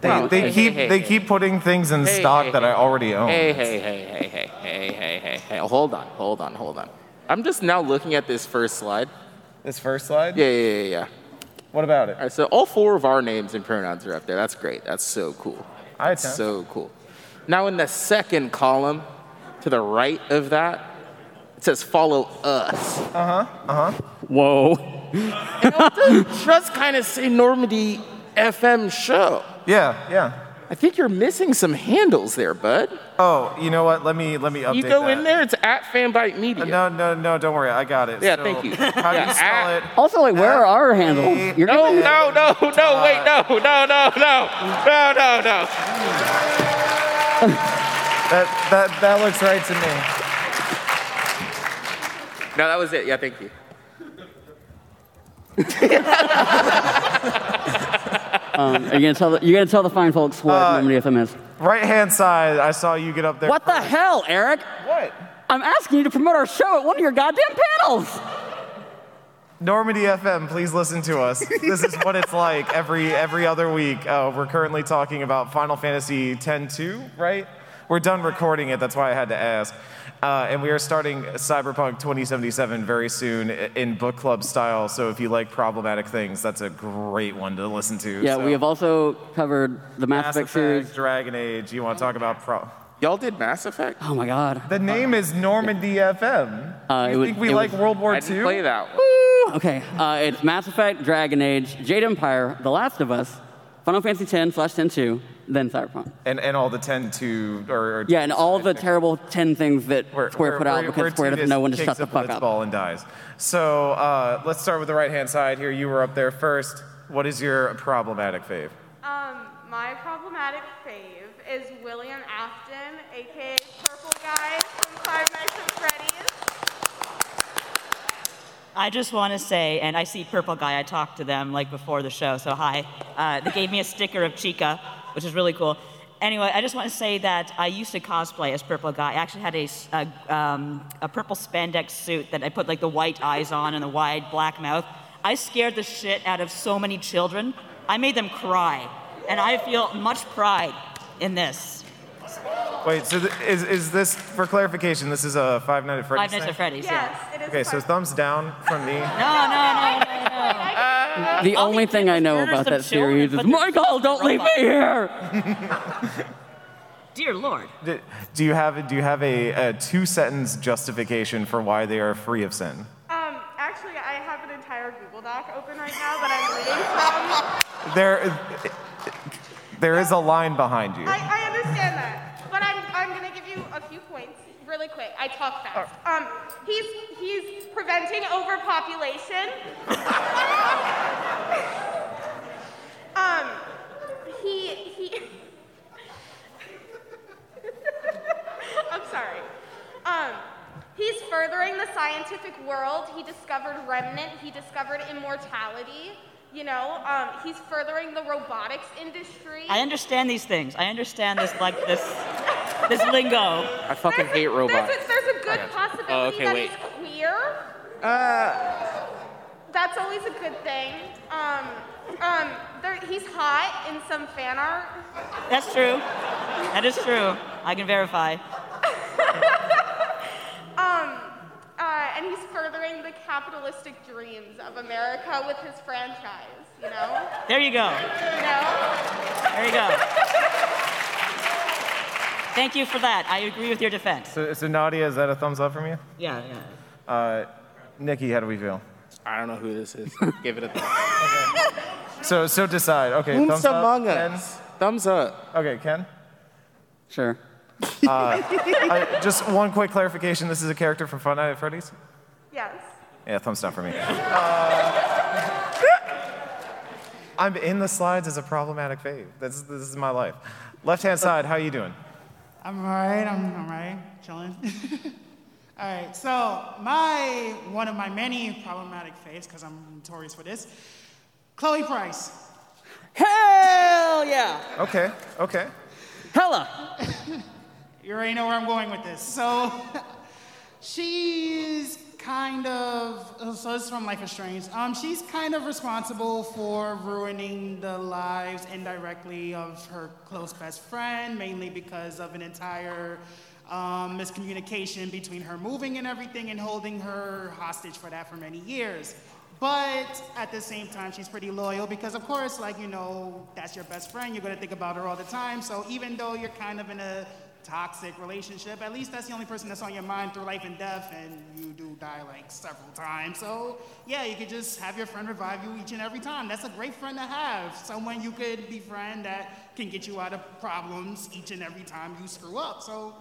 Speaker 3: They,
Speaker 5: wow.
Speaker 3: they keep
Speaker 5: hey, hey,
Speaker 3: they keep putting things in stock that I already own.
Speaker 5: Hey hey hey hey hey hey hey hey! Hold on, hold on, hold on. I'm just now looking at this first slide.
Speaker 3: This first slide.
Speaker 5: Yeah, yeah, yeah, yeah.
Speaker 3: What about it?
Speaker 5: All right, so all four of our names and pronouns are up there. That's great. That's so cool.
Speaker 3: I attempt.
Speaker 5: So cool. Now, in the second column, to the right of that, it says follow us. Uh huh. Uh huh.
Speaker 1: Whoa.
Speaker 5: Just kind of say Normandy FM show.
Speaker 3: Yeah, yeah.
Speaker 5: I think you're missing some handles there, bud.
Speaker 3: Oh, you know what? Let me let me update
Speaker 5: You go
Speaker 3: that.
Speaker 5: in there, it's at Fanbyte Media.
Speaker 3: No, no, no. Don't worry. I got it.
Speaker 5: Yeah,
Speaker 3: So,
Speaker 5: thank you.
Speaker 3: How do you spell
Speaker 5: at-
Speaker 3: it?
Speaker 1: Also, like, where are our handles? You're
Speaker 5: No,
Speaker 1: gonna-
Speaker 5: no, no, no, wait, no, no, no, no, no, no, no.
Speaker 3: That that that looks right to me.
Speaker 5: No, that was it. Yeah, thank you.
Speaker 1: Um, are you gonna tell the, you gonna tell the fine folks what
Speaker 3: Uh,
Speaker 1: Normandy FM is?
Speaker 3: Right hand side. I saw you get up there.
Speaker 1: What the hell, Eric?
Speaker 3: What?
Speaker 1: I'm asking you to promote our show at one of your goddamn panels.
Speaker 3: Normandy FM, please listen to us. This is what it's like every every other week. Uh, we're currently talking about Final Fantasy X-2, right? we're done recording it. That's why I had to ask. Uh, and we are starting Cyberpunk 2077 very soon in book club style. So if you like problematic things, that's a great one to listen to.
Speaker 1: Yeah,
Speaker 3: So,
Speaker 1: we have also covered the Mass,
Speaker 3: Mass
Speaker 1: Effect series.
Speaker 3: Dragon Age. You want to talk about pro?
Speaker 5: Y'all did Mass Effect?
Speaker 1: Oh my god.
Speaker 3: The name is Normandy FM.
Speaker 1: Uh,
Speaker 3: you
Speaker 1: it was-
Speaker 3: think we like
Speaker 1: was-
Speaker 3: World War
Speaker 5: I
Speaker 3: II?
Speaker 5: didn't play that one.
Speaker 1: Okay, uh, it's Mass Effect, Dragon Age, Jade Empire, The Last of Us, Final Fantasy X slash 10-2, then Cyberpunk.
Speaker 3: And, and all the 10 2 or, or
Speaker 1: Yeah, and all the terrible 10 things that
Speaker 3: where,
Speaker 1: Square
Speaker 3: where-
Speaker 1: put out
Speaker 3: where-
Speaker 1: because
Speaker 3: where
Speaker 1: Square doesn't know when to
Speaker 3: kicks
Speaker 1: shut the fuck
Speaker 3: its
Speaker 1: up.
Speaker 3: ball and dies. So uh, let's start with the right hand side here. You were up there first. What is your problematic fave?
Speaker 6: Um, my problematic fave is William Afton, aka Purple Guy from Five Nights at Freddy's.
Speaker 4: I just want to say, and I see Purple Guy, I talked to them like before the show, so hi. Uh, they gave me a sticker of Chica, which is really cool. Anyway, I just want to say that I used to cosplay as Purple Guy. I actually had a, a, um, a purple spandex suit that I put like the white eyes on and the wide black mouth. I scared the shit out of so many children. I made them cry, and I feel much pride in this.
Speaker 3: Wait, so th- is, is this, for clarification, this is a Five Nights at Freddy's
Speaker 4: Five Nights
Speaker 3: thing?
Speaker 4: at Freddy's, yeah.
Speaker 6: Yes, it is.
Speaker 3: Okay, so
Speaker 6: part-
Speaker 3: thumbs down from me.
Speaker 4: No, no, no, no, no.
Speaker 1: The
Speaker 4: All
Speaker 1: only
Speaker 4: these
Speaker 1: thing I know
Speaker 4: murder
Speaker 1: about
Speaker 4: some
Speaker 1: that
Speaker 4: children
Speaker 1: series is,
Speaker 4: and put their
Speaker 1: Michael, don't leave me here!
Speaker 4: Dear Lord.
Speaker 3: D- Do you have, do you have a, a two sentence justification for why they are free of sin?
Speaker 6: Um, actually, I have an entire Google Doc open right now that I'm reading from.
Speaker 3: There, there is a line behind you.
Speaker 6: I, I understand that, but I'm, I'm gonna give you a few points really quick. I talk fast. Um, he's he's preventing overpopulation. um, he he. I'm sorry. Um, he's furthering the scientific world. He discovered remnant. He discovered immortality. You know, um, he's furthering the robotics industry.
Speaker 4: I understand these things. I understand this like this this lingo.
Speaker 5: I fucking
Speaker 6: There's a-
Speaker 5: hate robots.
Speaker 6: There's a, there's a good possibility
Speaker 5: Oh, okay,
Speaker 6: that
Speaker 5: wait.
Speaker 6: he's queer.
Speaker 5: Uh,
Speaker 6: That's always a good thing. Um, um, there, he's hot in some fan art.
Speaker 4: That's true. That is true. I can verify.
Speaker 6: And he's furthering the capitalistic dreams of America with his franchise. You know,
Speaker 4: There you go.
Speaker 6: you know.
Speaker 4: There you go. Thank you for that. I agree with your defense.
Speaker 3: So, so Nadia, is that a thumbs up from you?
Speaker 4: Yeah, yeah.
Speaker 3: Uh, Nikki, how do we feel?
Speaker 5: I don't know who this is. Give it a thumbs.
Speaker 3: So, so decide. Okay,
Speaker 5: Whom's
Speaker 3: thumbs up.
Speaker 5: among
Speaker 3: Ken?
Speaker 5: us? Thumbs up.
Speaker 3: Okay, Ken.
Speaker 1: Sure.
Speaker 3: Uh, just one quick clarification. This is a character from Five Nights at Freddy's.
Speaker 6: Yes.
Speaker 3: Yeah, thumbs down for me. Uh, I'm in the slides as a problematic fave. This, this is my life. Left hand side, how are you doing?
Speaker 7: I'm alright, I'm alright, chilling. alright, so my one of my many problematic faves, because I'm notorious for this, Chloe Price.
Speaker 1: Hell yeah!
Speaker 3: Okay, okay.
Speaker 1: Hella!
Speaker 7: You already know where I'm going with this. So she's kind of so this is from Life is Strange. Um, she's kind of responsible for ruining the lives indirectly of her close best friend, mainly because of an entire um, miscommunication between her moving and everything and holding her hostage for that for many years. But at the same time, she's pretty loyal because, of course, like, you know, that's your best friend. You're going to think about her all the time. So even though you're kind of in a toxic relationship, at least that's the only person that's on your mind through life and death, and you do die like several times. So, yeah, you could just have your friend revive you each and every time. That's a great friend to have. Someone you could befriend that can get you out of problems each and every time you screw up. So,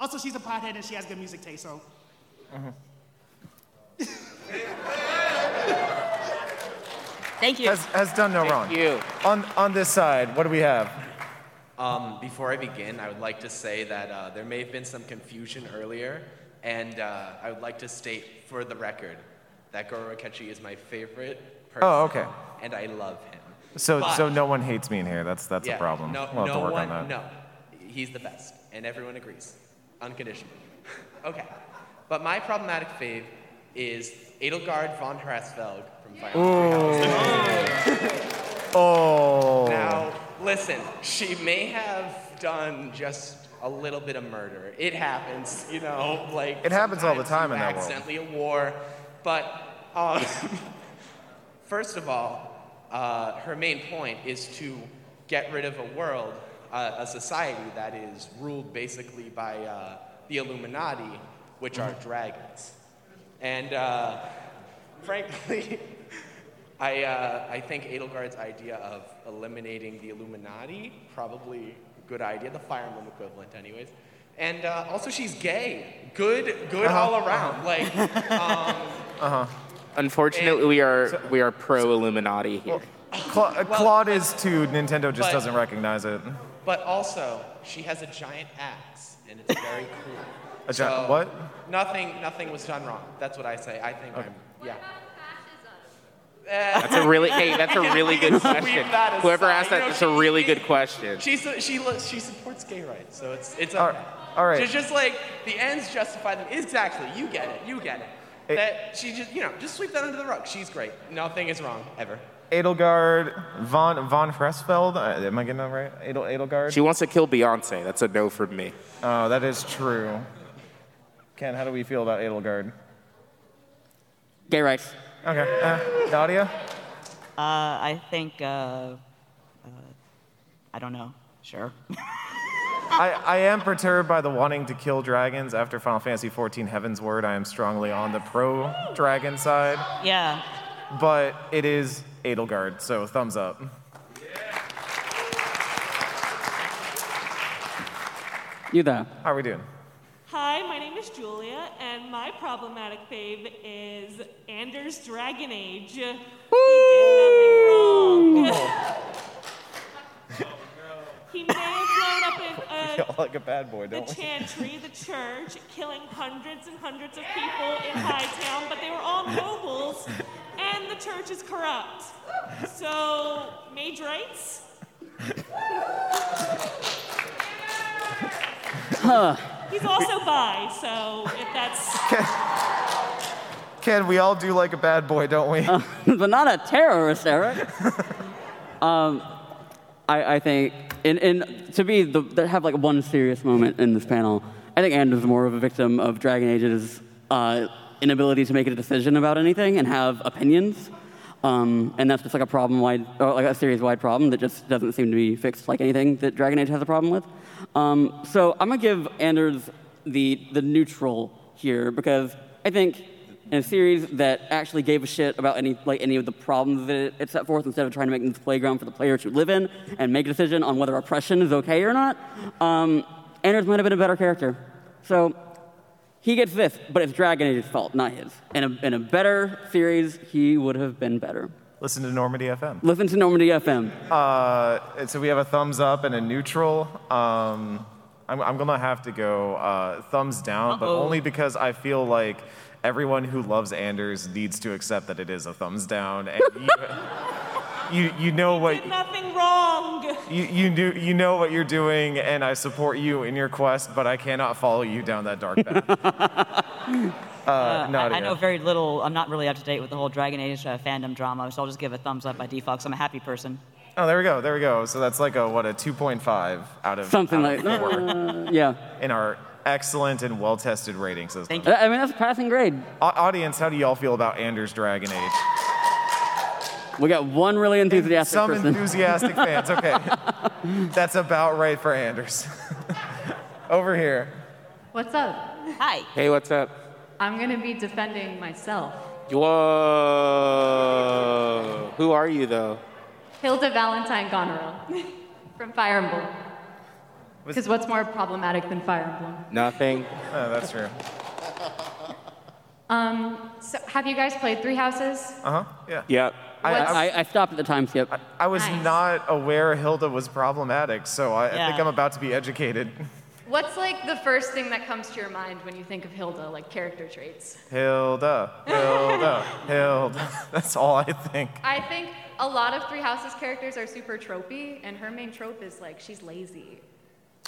Speaker 7: also, she's a pothead and she has good music taste, so. Mm-hmm.
Speaker 4: Thank you.
Speaker 3: Has, has done no wrong.
Speaker 5: Thank you.
Speaker 3: On, on this side, what do we have?
Speaker 8: Um, before I begin, I would like to say that uh, there may have been some confusion earlier, and uh, I would like to state for the record that Goro Akechi is my favorite person.
Speaker 3: Oh, okay.
Speaker 8: And I love him.
Speaker 3: So,
Speaker 8: But-
Speaker 3: so no one hates me in here. That's, that's
Speaker 8: yeah,
Speaker 3: a problem.
Speaker 8: No,
Speaker 3: we'll have
Speaker 8: no
Speaker 3: to work
Speaker 8: one,
Speaker 3: on that.
Speaker 8: no. He's the best, and everyone agrees, unconditionally. okay, but my problematic fave is Edelgard von Hresvelg from Fire Emblem Three
Speaker 3: Oh.
Speaker 8: Listen, she may have done just a little bit of murder. It happens, you know, like
Speaker 3: It happens all the time in that world.
Speaker 8: accidentally a war, but um, first of all, uh, her main point is to get rid of a world, uh, a society that is ruled basically by uh, the Illuminati, which are dragons. And uh, frankly, I, uh, I think Edelgard's idea of eliminating the Illuminati, probably a good idea, the Fire Emblem equivalent, anyways. And uh, also, she's gay. Good, good
Speaker 3: Uh-huh,
Speaker 8: all around. Like, um,
Speaker 5: Unfortunately, we are we are pro Illuminati here.
Speaker 3: Cla- uh, Claude is too. Nintendo just
Speaker 8: but-
Speaker 3: doesn't recognize it.
Speaker 8: but also, she has a giant axe, and it's very cool.
Speaker 3: A gi-
Speaker 8: So,
Speaker 3: what?
Speaker 8: Nothing, nothing was done wrong. That's what I say. I think I'm, yeah.
Speaker 5: That's a really hey, that's a really good question. Whoever asked that,
Speaker 8: know,
Speaker 5: that's a really good question.
Speaker 8: She su- she lo- she supports gay rights, so it's it's okay.
Speaker 3: right, all right.
Speaker 8: Just, just like the ends justify them. Exactly. You get it. You get it.
Speaker 3: It-
Speaker 8: that she just you know just sweep that under the rug. She's great. Nothing is wrong ever.
Speaker 3: Edelgard von von Fresfeld. Uh, am I getting that right? Edel, Edelgard.
Speaker 5: She wants to kill Beyonce. That's a no from me.
Speaker 3: oh, that is true. Ken, how do we feel about Edelgard?
Speaker 1: Gay rights.
Speaker 3: Okay. Uh, Nadia.
Speaker 4: Uh, I think, uh, uh, I don't know. Sure.
Speaker 3: I, I am perturbed by the wanting to kill dragons after Final Fantasy XIV Heavensward. I am strongly on the pro dragon side,
Speaker 4: Yeah.
Speaker 3: but it is Edelgard, so thumbs up.
Speaker 1: You there.
Speaker 3: How are we doing?
Speaker 9: Hi, my name is Julia, and my problematic fave is Anders Dragon Age. He did nothing wrong. he may have blown up in, uh,
Speaker 3: Feel like a bad boy,
Speaker 9: the
Speaker 3: don't we?
Speaker 9: chantry, the church, killing hundreds and hundreds of people in Hightown, but they were all nobles, and the church is corrupt. So, mage rights? He's also bi, so if that's.
Speaker 3: Ken, we all do like a bad boy, don't we?
Speaker 1: but not a terrorist, Eric. um, I, I think, in, in, to be the, to have like one serious moment in this panel, I think Anders is more of a victim of Dragon Age's uh, inability to make a decision about anything and have opinions. Um, and that's just like a problem wide, or like a series wide problem that just doesn't seem to be fixed like anything that Dragon Age has a problem with. Um, so I'm gonna give Anders the the neutral here because I think in a series that actually gave a shit about any like any of the problems that it, it set forth instead of trying to make this playground for the players to live in and make a decision on whether oppression is okay or not, um, Anders might have been a better character. So he gets this, but it's Dragon Age's fault, not his. In a, in a better series, he would have been better.
Speaker 3: Listen to Normandy FM.
Speaker 1: Listen to Normandy FM.
Speaker 3: Uh, so we have a thumbs up and a neutral. Um, I'm, I'm gonna have to go uh, thumbs down, but only because I feel like everyone who loves Anders needs to accept that it is a thumbs down, and you, you, you know what
Speaker 9: Did nothing wrong.
Speaker 3: you, you do you know what you're doing, and I support you in your quest, but I cannot follow you down that dark path. uh,
Speaker 4: I, I know very little. I'm not really up to date with the whole Dragon Age uh, fandom drama, so I'll just give a thumbs up by default 'cause I'm a happy person.
Speaker 3: Oh, there we go, there we go. So that's like a what a 2.5 out of
Speaker 1: Something
Speaker 3: out
Speaker 1: like
Speaker 3: of four
Speaker 1: uh, yeah.
Speaker 3: in our excellent and well-tested rating system.
Speaker 4: Thank you.
Speaker 1: I I mean, that's a passing grade.
Speaker 3: Au- audience, how do y'all feel about Anders Dragon Age?
Speaker 1: We got one really enthusiastic
Speaker 3: Some
Speaker 1: person.
Speaker 3: enthusiastic fans. Okay, that's about right for Anders. Over here.
Speaker 10: What's up?
Speaker 4: Hi.
Speaker 5: Hey, what's up?
Speaker 10: I'm gonna be defending myself.
Speaker 5: Whoa. Who are you though?
Speaker 10: Hilda Valentine Goneril from Fire Emblem. Because what's more problematic than Fire Emblem?
Speaker 5: Nothing.
Speaker 3: Oh, that's true.
Speaker 10: Um, so have you guys played Three Houses?
Speaker 3: Uh huh. Yeah.
Speaker 5: Yep.
Speaker 3: I,
Speaker 10: What's-
Speaker 3: I,
Speaker 1: I, I stopped at the time skip.
Speaker 3: I was
Speaker 10: Nice.
Speaker 3: not aware Hilda was problematic, so I, I think
Speaker 4: Yeah.
Speaker 3: I'm about to be educated.
Speaker 10: What's like the first thing that comes to your mind when you think of Hilda, like character traits?
Speaker 3: Hilda, Hilda, Hilda. That's all I think.
Speaker 10: I think a lot of Three Houses characters are super tropey, and her main trope is like she's lazy.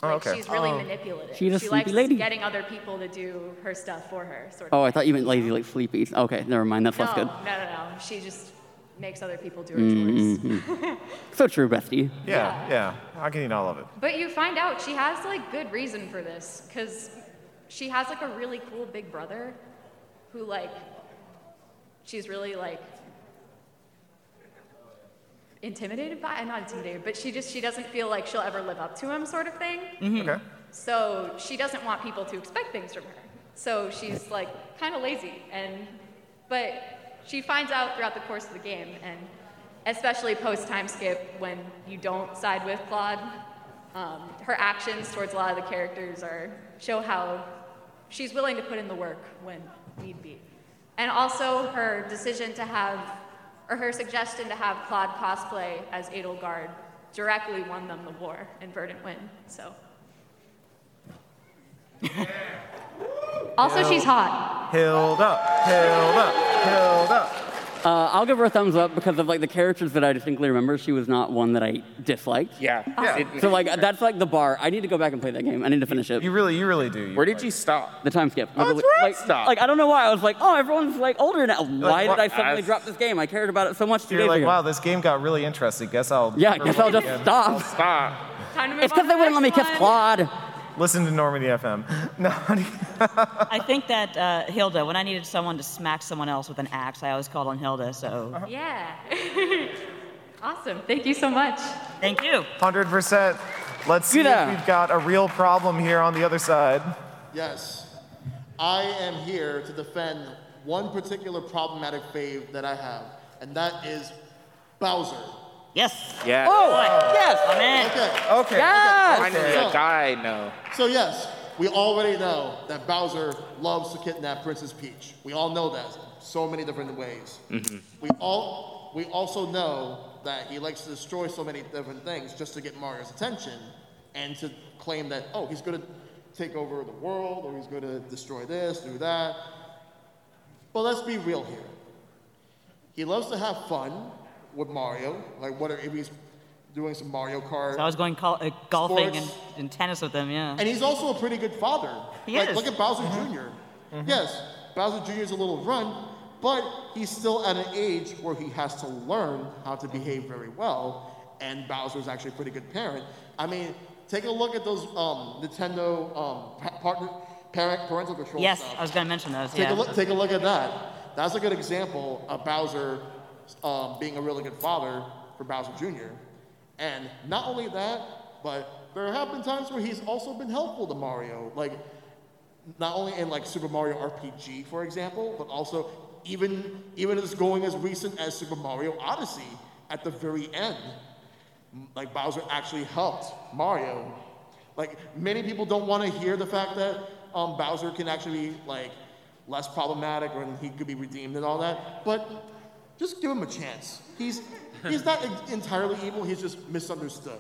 Speaker 3: Oh, okay.
Speaker 10: she's really oh. manipulative.
Speaker 1: She's a
Speaker 10: she
Speaker 1: sleepy
Speaker 10: likes
Speaker 1: lady.
Speaker 10: getting other people to do her stuff for her, sort of.
Speaker 1: Oh, I thought you meant lazy like sleepy. Okay, never mind. That's
Speaker 10: no,
Speaker 1: less good.
Speaker 10: no, no, no. She just makes other people do a choice.
Speaker 1: Mhm. so true, bestie.
Speaker 3: Yeah, yeah. I can eat all of it?
Speaker 10: But you find out she has like good reason for this because she has like a really cool big brother who like she's really like intimidated by not intimidated but she just she doesn't feel like she'll ever live up to him sort of thing
Speaker 3: Okay.
Speaker 10: so she doesn't want people to expect things from her so she's like kind of lazy and but she finds out throughout the course of the game and especially post time skip when you don't side with claude um, her actions towards a lot of the characters are show how she's willing to put in the work when need be. And also her decision to have or her suggestion to have claude cosplay as edelgard directly won them the war and Verdant Wind so. Also she's hot.
Speaker 3: Hilda, Hilda, Hilda.
Speaker 1: Uh, I'll give her a thumbs up because of like the characters that I distinctly remember. She was not one that I disliked.
Speaker 5: Yeah.
Speaker 3: Yeah.
Speaker 1: So like that's like the bar. I need to go back and play that game. I need to finish it.
Speaker 3: You really, you really do.
Speaker 5: Where did you stop?
Speaker 1: The time skip.
Speaker 5: Oh, that's
Speaker 1: Like-
Speaker 5: where I
Speaker 1: like,
Speaker 5: stopped.
Speaker 1: Like I don't know why. I was like, oh, everyone's like older now. Why
Speaker 3: what-
Speaker 1: did I suddenly
Speaker 5: I-
Speaker 1: drop this game? I cared about it so much two
Speaker 3: You're like,
Speaker 1: ago.
Speaker 3: wow, this game got really interesting. Guess I'll.
Speaker 1: Yeah, guess I'll just
Speaker 3: again.
Speaker 1: stop.
Speaker 5: Stop.
Speaker 10: Time to move
Speaker 1: It's because they wouldn't let me kiss. Claude.
Speaker 3: Listen to Normandy FM. No, honey.
Speaker 4: I think that uh, Hilda, when I needed someone to smack someone else with an axe, I always called on Hilda. So
Speaker 10: Yeah. awesome. Thank you so much.
Speaker 4: thank you.
Speaker 3: hundred percent. Let's see
Speaker 1: Judah.
Speaker 3: if we've got a real problem here on the other side.
Speaker 11: Yes. I am here to defend one particular problematic fave that I have, and that is Bowser.
Speaker 4: Yes.
Speaker 5: Yeah.
Speaker 1: Oh, oh, yes.
Speaker 4: I'm in.
Speaker 11: Okay.
Speaker 3: Okay.
Speaker 1: Yes.
Speaker 5: Finally,
Speaker 11: So-
Speaker 5: a guy I know.
Speaker 11: So yes, we already know that Bowser loves to kidnap Princess Peach. We all know that so many different ways. Mm-hmm. We all we also know that he likes to destroy so many different things just to get Mario's attention and to claim that oh he's going to take over the world or he's going to destroy this, do that. But let's be real here. He loves to have fun with Mario, like what if he's doing some Mario Kart.
Speaker 4: So I was going col- uh, golfing and,
Speaker 11: Sports.
Speaker 4: and tennis with them. Yeah.
Speaker 11: And he's also a pretty good father.
Speaker 4: He
Speaker 11: like,
Speaker 4: is.
Speaker 11: Look at Bowser junior Yes, Bowser Jr. is a little run, but he's still at an age where he has to learn how to behave very well. And Bowser's actually a pretty good parent. I mean, take a look at those um, Nintendo um, pa- partner, parent, parental control
Speaker 4: yes,
Speaker 11: stuff.
Speaker 4: I was going to mention those.
Speaker 11: Take,
Speaker 4: yeah.
Speaker 11: a look, take a look at that. That's a good example of Bowser um, being a really good father for Bowser Jr. And not only that, but there have been times where he's also been helpful to Mario. Like, not only in like Super Mario RPG, for example, but also even even as going as recent as Super Mario Odyssey at the very end. Like Bowser actually helped Mario. Like many people don't want to hear the fact that um, Bowser can actually be like less problematic or he could be redeemed and all that. But just give him a chance. He's he's not entirely evil. He's just misunderstood.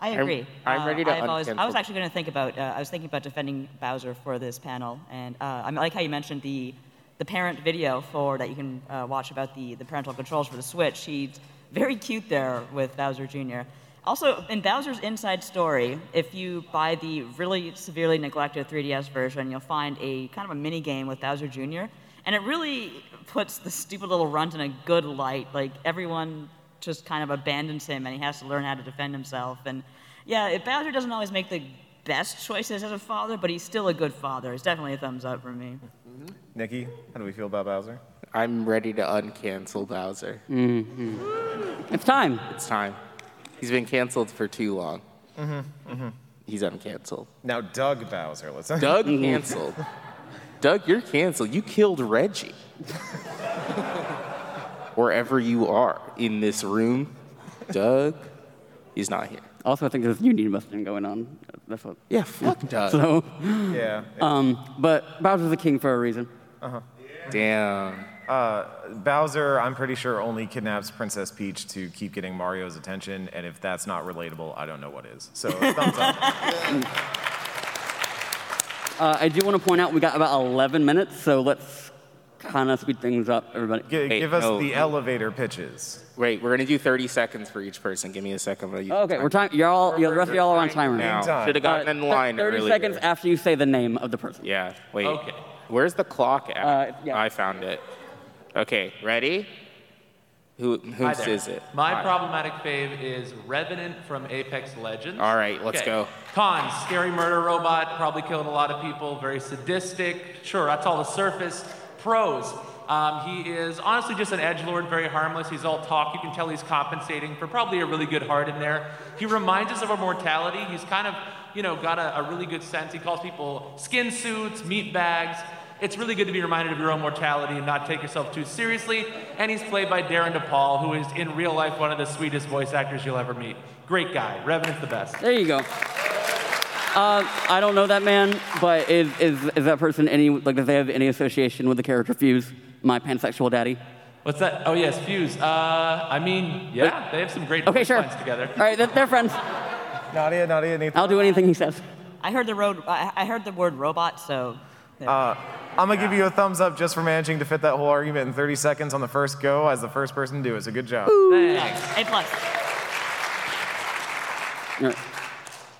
Speaker 4: I agree.
Speaker 5: I'm
Speaker 4: Uh,
Speaker 5: ready to
Speaker 4: I've always, I was actually going to think about. Uh, I was thinking about defending Bowser for this panel, and uh, I like how you mentioned the the parent video for that you can uh, watch about the the parental controls for the Switch. He's very cute there with Bowser Jr. Also, in Bowser's Inside Story, if you buy the really severely neglected 3DS version, you'll find a kind of a mini game with Bowser Jr. And it really puts the stupid little runt in a good light. Like everyone just kind of abandons him, and he has to learn how to defend himself. And yeah, it- Bowser doesn't always make the best choices as a father, but he's still a good father. It's definitely a thumbs up for me.
Speaker 3: Nikki, how do we feel about Bowser?
Speaker 5: I'm ready to uncancel Bowser.
Speaker 1: It's time.
Speaker 5: It's time. He's been canceled for too long.
Speaker 3: Mm-hmm, mm-hmm.
Speaker 5: He's uncanceled.
Speaker 3: Now, Doug Bowser, let's.
Speaker 5: Doug canceled. Doug, you're canceled. You killed Reggie. Wherever you are in this room, Doug, he's not here.
Speaker 1: Also, I think there's a union busting going on. That's what.
Speaker 5: Yeah, fuck Doug.
Speaker 1: So,
Speaker 3: Yeah.
Speaker 1: um, but Bowser's the king for a reason.
Speaker 3: Uh-huh.
Speaker 5: Damn.
Speaker 3: Uh, Bowser, I'm pretty sure, only kidnaps Princess Peach to keep getting Mario's attention, and if that's not relatable, I don't know what is. So, thumbs up.
Speaker 1: Uh, I do want to point out we got about 11 minutes, so let's kind of speed things up, everybody.
Speaker 3: G-
Speaker 5: Hey,
Speaker 3: give us
Speaker 5: no,
Speaker 3: the elevator pitches.
Speaker 5: Wait, we're gonna do 30 seconds for each person. Give me a second. while you-
Speaker 1: Oh, okay, we're time. You're all. You're, the rest of y'all are on timer
Speaker 5: now.
Speaker 3: time.
Speaker 5: Should have gotten
Speaker 1: Uh,
Speaker 5: in line
Speaker 1: Thirty
Speaker 5: earlier.
Speaker 1: seconds after you say the name of the person.
Speaker 5: Yeah. Wait.
Speaker 8: Okay.
Speaker 5: Where's the clock at?
Speaker 1: Uh, yeah.
Speaker 5: I found it. Okay. Ready?
Speaker 2: Who, whose is it?
Speaker 12: My
Speaker 2: Hi.
Speaker 12: problematic fave is Revenant from Apex Legends.
Speaker 2: All right, let's
Speaker 12: Okay.
Speaker 2: go.
Speaker 12: Cons, scary murder robot, probably killing a lot of people, very sadistic. Sure, that's all the surface. Pros, um, he is honestly just an edge lord, very harmless. He's all talk. You can tell he's compensating for probably a really good heart in there. He reminds us of our mortality. He's kind of, you know, got a, a really good sense. He calls people skin suits, meat bags. It's really good to be reminded of your own mortality and not take yourself too seriously. And he's played by Darren DePaul, who is in real life one of the sweetest voice actors you'll ever meet. Great guy. Revenant's the best.
Speaker 1: There you go. Uh, I don't know that man, but is, is, is that person any, like, does they have any association with the character Fuse, my pansexual daddy?
Speaker 12: What's that? Oh, yes, Fuse. Uh, I mean, yeah, they have some great
Speaker 1: Okay, sure.
Speaker 12: lines together.
Speaker 1: All right, they're, they're friends.
Speaker 3: Nadia, Nadia, Nathan.
Speaker 1: I'll do anything he says.
Speaker 4: I heard the road. I I heard the word robot, so.
Speaker 3: Uh, I'm gonna give you a thumbs up just for managing to fit that whole argument in 30 seconds on the first go as the first person to do it. So good job. Thanks.
Speaker 4: A plus.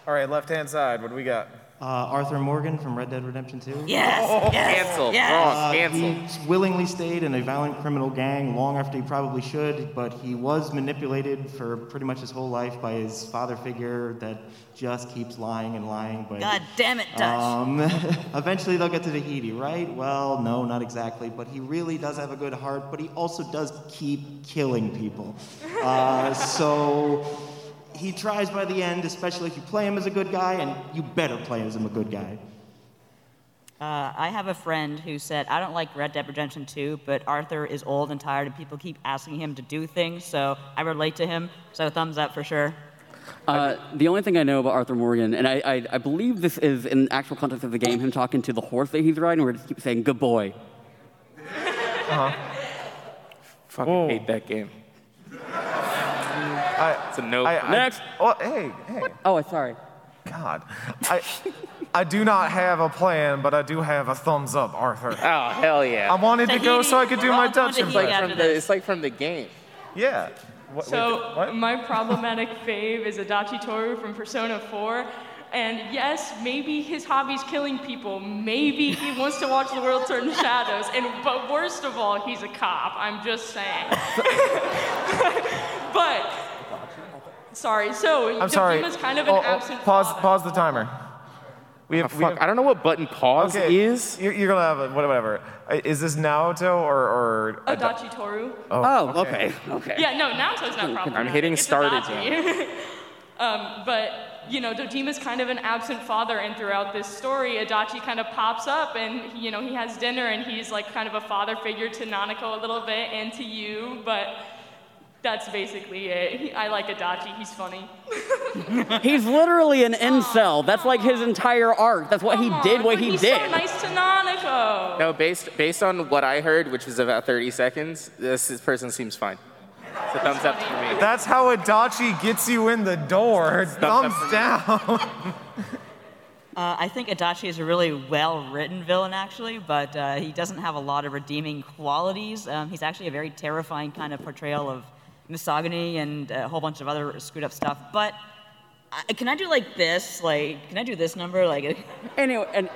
Speaker 3: All right, left hand side. What do we got?
Speaker 13: Uh, Arthur Morgan from Red Dead Redemption 2.
Speaker 4: Yes, yes,
Speaker 2: Cancel.
Speaker 4: yes.
Speaker 2: Wrong.
Speaker 13: Uh,
Speaker 2: Cancel.
Speaker 13: He willingly stayed in a violent criminal gang long after he probably should, but he was manipulated for pretty much his whole life by his father figure that just keeps lying and lying. But
Speaker 4: God damn it, Dutch.
Speaker 13: Um, eventually they'll get to Tahiti, right? Well, no, not exactly. But he really does have a good heart, but he also does keep killing people. Uh, so he tries by the end, especially if you play him as a good guy, and you better play him as him a good guy.
Speaker 4: Uh, I have a friend who said, I don't like Red Dead Redemption 2, but Arthur is old and tired, and people keep asking him to do things, so I relate to him. So thumbs up for sure.
Speaker 1: Uh, the only thing I know about Arthur Morgan, and I, I, I believe this is in actual context of the game, him talking to the horse that he's riding, where he just keeps saying, good boy.
Speaker 3: Uh-huh.
Speaker 2: Fucking hate that game.
Speaker 3: I,
Speaker 2: It's a no.
Speaker 3: I, I,
Speaker 1: Next.
Speaker 3: Oh, hey, hey.
Speaker 1: Oh, sorry.
Speaker 3: God. I, I do not have a plan, but I do have a thumbs up, Arthur.
Speaker 2: Oh hell yeah!
Speaker 3: I wanted to go so I could do my Dutch
Speaker 2: It's like from the. It's like from the game.
Speaker 3: Yeah. What,
Speaker 10: So
Speaker 3: wait, what?
Speaker 10: my problematic fave is Adachi Toru from Persona 4. And yes, maybe his hobby's killing people. Maybe he wants to watch the world turn to shadows. And but worst of all, he's a cop. I'm just saying. but sorry. So
Speaker 3: I'm sorry.
Speaker 10: Dojima's kind of an
Speaker 3: Oh, oh,
Speaker 10: absent
Speaker 3: pause,
Speaker 10: father.
Speaker 3: pause the timer. We have,
Speaker 2: Oh,
Speaker 3: we have-
Speaker 2: I don't know what button pause
Speaker 3: okay,
Speaker 2: is.
Speaker 3: You're, you're gonna have a, whatever. Uh, Is this Naoto or or?
Speaker 10: Adachi Toru.
Speaker 1: Oh, okay, okay.
Speaker 10: Yeah, no, Naoto's not problematic.
Speaker 2: I'm hitting
Speaker 10: It's
Speaker 2: start
Speaker 10: Adachi. um, but, you know, Dojima's kind of an absent father, and throughout this story, Adachi kind of pops up, and, you know, he has dinner, and he's like kind of a father figure to Nanako a little bit, and to you, but that's basically it. He, I like Adachi, he's funny.
Speaker 1: He's literally an incel. That's like his entire arc. That's what he did, what
Speaker 10: But
Speaker 1: he
Speaker 10: he's
Speaker 1: did.
Speaker 10: so nice to Nanako.
Speaker 2: No, based based on what I heard, which was about 30 seconds, this, this person seems fine. So thumbs up for me.
Speaker 3: That's how Adachi gets you in the door. Thumbs down.
Speaker 4: Uh, I think Adachi is a really well-written villain, actually, but uh, he doesn't have a lot of redeeming qualities. Um, he's actually a very terrifying kind of portrayal of misogyny and a whole bunch of other screwed up stuff. But I, can I do like this? Like, can I do this number? Like,
Speaker 1: anyway, and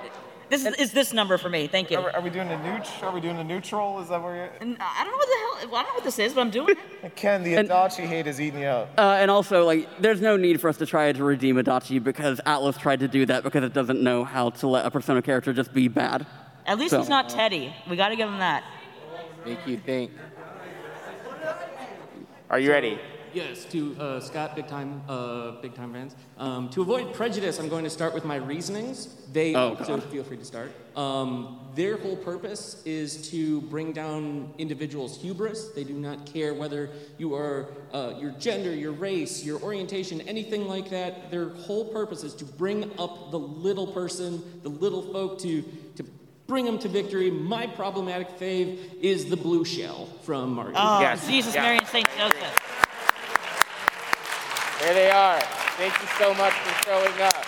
Speaker 4: this is, is this number for me. Thank you.
Speaker 3: Are, are we doing a neutral? Are we doing a neutral? Is that where you're?
Speaker 4: And I don't know what the hell. I don't know what this is, but I'm doing it.
Speaker 3: Ken, the Adachi hate is eating you up.
Speaker 1: Uh, and also, like, there's no need for us to try to redeem Adachi because Atlus tried to do that because it doesn't know how to let a Persona character just be bad.
Speaker 4: At least
Speaker 1: So-
Speaker 4: he's not Teddy. We got to give him that.
Speaker 2: Make you think. Are you ready?
Speaker 14: Yes, to uh, Scott, big time, uh, big time fans. Um, to avoid prejudice, I'm going to start with my reasonings. They,
Speaker 1: Oh,
Speaker 14: so feel free to start. Um, their whole purpose is to bring down individuals' hubris. They do not care whether you are uh, your gender, your race, your orientation, anything like that. Their whole purpose is to bring up the little person, the little folk, to to bring them to victory. My problematic fave is the blue shell from Mario.
Speaker 4: Oh, Jesus, Mary, and Saint Joseph.
Speaker 2: There they are. Thank you so much for showing up.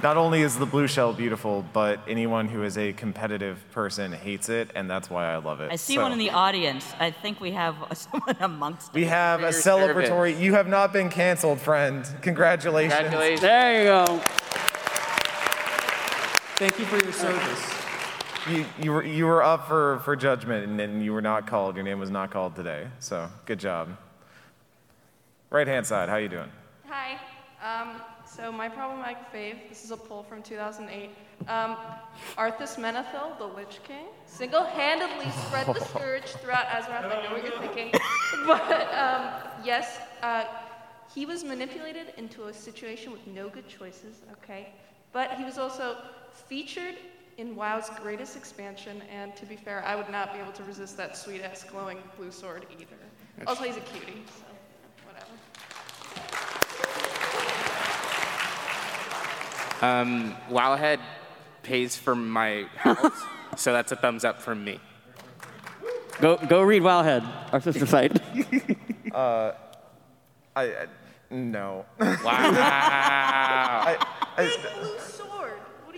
Speaker 3: Not only is the blue shell beautiful, but anyone who is a competitive person hates it, and that's why I love it.
Speaker 4: I see
Speaker 3: So,
Speaker 4: one in the audience. I think we have someone amongst us.
Speaker 3: We have a
Speaker 4: For your service.
Speaker 3: celebratory. You have not been canceled, friend. Congratulations.
Speaker 2: Congratulations.
Speaker 1: There you go.
Speaker 14: Thank you for your service.
Speaker 3: you, you, were, you were up for, for judgment and, and you were not called. Your name was not called today. So good job. Right hand side, how are you doing?
Speaker 15: Hi. Um, so my problematic fave, this is a poll from 2008. Um, Arthas Menethil, the Lich King, single-handedly spread the scourge throughout Azeroth. I know what you're thinking, but um, yes, uh, he was manipulated into a situation with no good choices. Okay, but he was also featured in WoW's greatest expansion, and to be fair, I would not be able to resist that sweet-ass glowing blue sword either. Also, he's a cutie, so whatever.
Speaker 5: Um, Wowhead pays for my house, so that's a thumbs up from me.
Speaker 1: Go, go read Wowhead, our sister site.
Speaker 3: Uh, I, I no.
Speaker 5: Wow.
Speaker 3: I, I,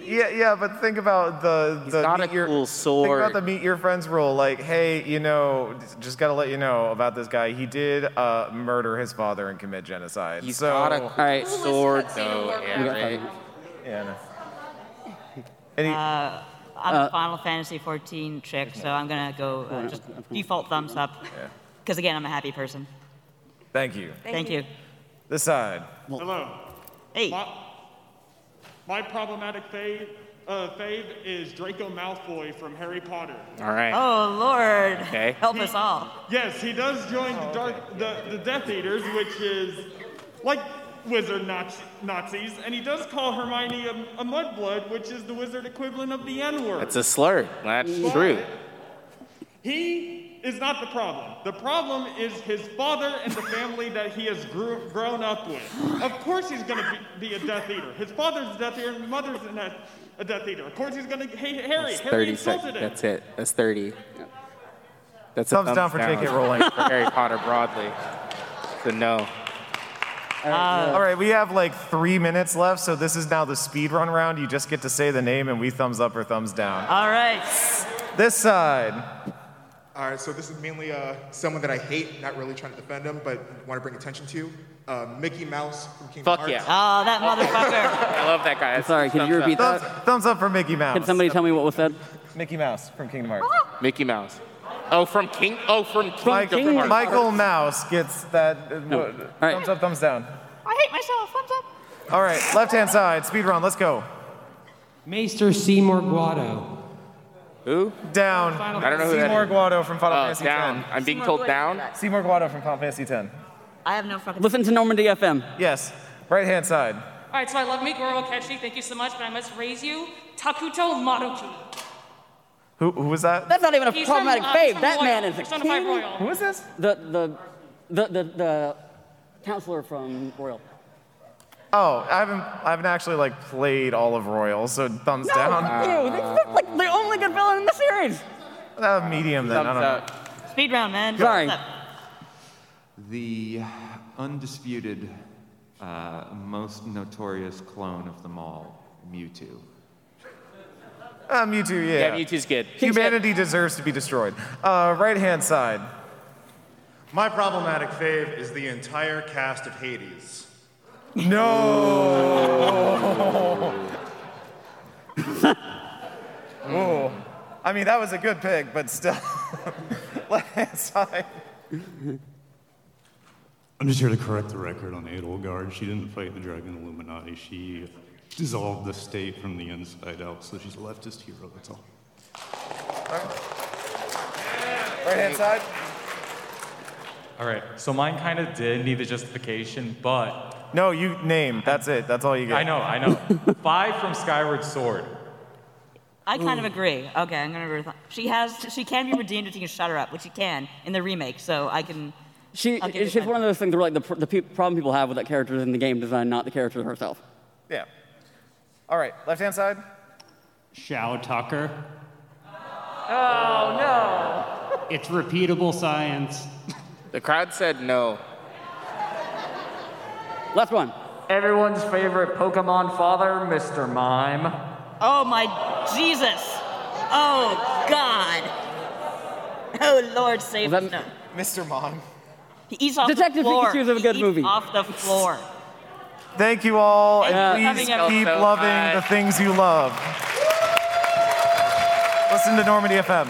Speaker 3: yeah, yeah, but think about the the
Speaker 5: got a
Speaker 3: meet your,
Speaker 5: cool
Speaker 3: Think
Speaker 5: sword.
Speaker 3: about the meet your friends rule. Like, hey, you know, just gotta let you know about this guy. He did uh, murder his father and commit genocide.
Speaker 5: He's
Speaker 3: so,
Speaker 5: got a cool
Speaker 1: right.
Speaker 5: sword, though,
Speaker 1: We got
Speaker 5: Eric.
Speaker 3: Yeah. no. Any,
Speaker 4: Uh, I'm
Speaker 1: Uh,
Speaker 4: a Final Fantasy 14 chick, so I'm gonna go uh, just default thumbs up. Because again, I'm a happy person.
Speaker 3: thank you.
Speaker 4: Thank, you.
Speaker 3: This side.
Speaker 16: Hello.
Speaker 4: Hey.
Speaker 16: My, my problematic fave, uh, fave is Draco Malfoy from Harry Potter.
Speaker 5: All right.
Speaker 4: Oh Lord,
Speaker 5: Okay.
Speaker 4: help us all.
Speaker 16: Yes, he does join the dark, the, the Death Eaters, which is like wizard Nazi, Nazis, and he does call Hermione a, a mudblood, which is the wizard equivalent of the N-word.
Speaker 5: That's a slur. That's
Speaker 16: But
Speaker 5: true.
Speaker 16: He is not the problem. The problem is his father and the family that he has grew, grown up with. Of course he's going to be, be a Death Eater. His father's a Death Eater, and mother's a, Death- a Death Eater. Of course he's going to hate Harry.
Speaker 5: That's
Speaker 16: Harry
Speaker 5: 30
Speaker 16: insulted
Speaker 5: seconds.
Speaker 16: him.
Speaker 5: That's it. That's 30. That's a
Speaker 3: Thumbs down for J.K. Rowling.
Speaker 5: for Harry Potter broadly. So no.
Speaker 3: Uh, all right, we have like three minutes left, so this is now the speed run round. You just get to say the name, and we thumbs up or thumbs down.
Speaker 4: All right.
Speaker 3: This side.
Speaker 17: All right, so this is mainly uh, someone that I hate, not really trying to defend him, but want to bring attention to. Uh, Mickey Mouse from Kingdom
Speaker 5: Fuck
Speaker 17: Hearts.
Speaker 5: yeah.
Speaker 4: Oh, that motherfucker.
Speaker 5: I love that guy.
Speaker 1: I'm sorry, can you repeat
Speaker 3: Thumbs,
Speaker 1: that?
Speaker 3: thumbs up for Mickey Mouse.
Speaker 1: Can somebody tell me what was said?
Speaker 3: Mickey Mouse from Kingdom Hearts.
Speaker 5: Mickey Mouse. Oh, from King. Oh, from King.
Speaker 3: Mike-
Speaker 5: Kingdom Hearts.
Speaker 3: Michael Mouse gets that. uh,
Speaker 1: No. right.
Speaker 3: Thumbs up, thumbs down.
Speaker 4: I hate myself. Thumbs up.
Speaker 3: All right, left hand side, speed run, let's go.
Speaker 18: Maester Seymour Guado.
Speaker 5: Who?
Speaker 3: Down.
Speaker 5: I don't know who that
Speaker 3: Seymour
Speaker 5: is.
Speaker 3: Guado from Final
Speaker 5: Oh,
Speaker 3: Fantasy
Speaker 5: down.
Speaker 3: X.
Speaker 5: I'm being
Speaker 4: Seymour
Speaker 5: told
Speaker 4: Guado.
Speaker 5: down.
Speaker 3: Seymour Guado from Final Fantasy X.
Speaker 4: I have no fucking.
Speaker 1: Listen to Normandy FM.
Speaker 3: Yes, right hand side.
Speaker 9: All right, so I love Meguro Akechi. Thank you so much, but I must raise you. Takuto Maruki.
Speaker 3: Who, who was that?
Speaker 1: That's not even a
Speaker 9: He's from,
Speaker 1: problematic
Speaker 9: uh, he's
Speaker 1: fave.
Speaker 9: from
Speaker 1: That
Speaker 9: Royal.
Speaker 1: man is a
Speaker 9: Persona 5
Speaker 1: king.
Speaker 9: Royal.
Speaker 3: Who is this?
Speaker 1: The, the, the, the, the counselor from Royal.
Speaker 3: Oh, I haven't, I haven't actually like played all of Royal, so thumbs down.
Speaker 1: Ew, that's like the only good villain in the series.
Speaker 3: Uh, medium then. I
Speaker 5: Thumbs
Speaker 3: don't know.
Speaker 5: up.
Speaker 4: Speed round, man.
Speaker 1: Sorry.
Speaker 19: The undisputed, uh, most notorious clone of them all, Mewtwo.
Speaker 3: Uh, Mewtwo, yeah.
Speaker 5: Yeah, Mewtwo's good.
Speaker 3: Humanity deserves to be destroyed. Uh, right hand side.
Speaker 20: My problematic fave is the entire cast of Hades.
Speaker 3: No. oh, I mean that was a good pick, but still. left hand side.
Speaker 21: I'm just here to correct the record on Edelgard. She didn't fight the Dragon Illuminati. She dissolved the state from the inside out, so she's a leftist hero, that's all.
Speaker 3: Right hand side.
Speaker 22: All right, so mine kind of did need the justification, but
Speaker 3: No, you name. That's it. That's all you get.
Speaker 22: I know, I know. Fi from Skyward Sword.
Speaker 4: I kind of agree. Okay, I'm gonna agree with She has. She can be redeemed if you can shut her up, which she can in the remake. So I can.
Speaker 1: She,
Speaker 4: I'll give
Speaker 1: she's
Speaker 4: it
Speaker 1: one of those things where like the, pr- the pe- problem people have with that character is in the game design, not the character herself.
Speaker 3: Yeah. All right, left hand side.
Speaker 18: Shou Tucker.
Speaker 9: Oh, no.
Speaker 18: It's repeatable science.
Speaker 5: The crowd said no.
Speaker 1: Left one.
Speaker 23: Everyone's favorite Pokemon father, Mr. Mime.
Speaker 4: Oh my Jesus! Oh God! Oh Lord, save us! No.
Speaker 3: Mr. Mime.
Speaker 4: He eats off
Speaker 1: Detective
Speaker 4: the floor.
Speaker 1: Pikachu's a good
Speaker 4: eats
Speaker 1: movie.
Speaker 4: Off the floor.
Speaker 3: Thank you all, and
Speaker 4: Yeah.
Speaker 3: please keep
Speaker 4: So
Speaker 3: loving
Speaker 5: much.
Speaker 3: the things you love. Listen to Normandy FM.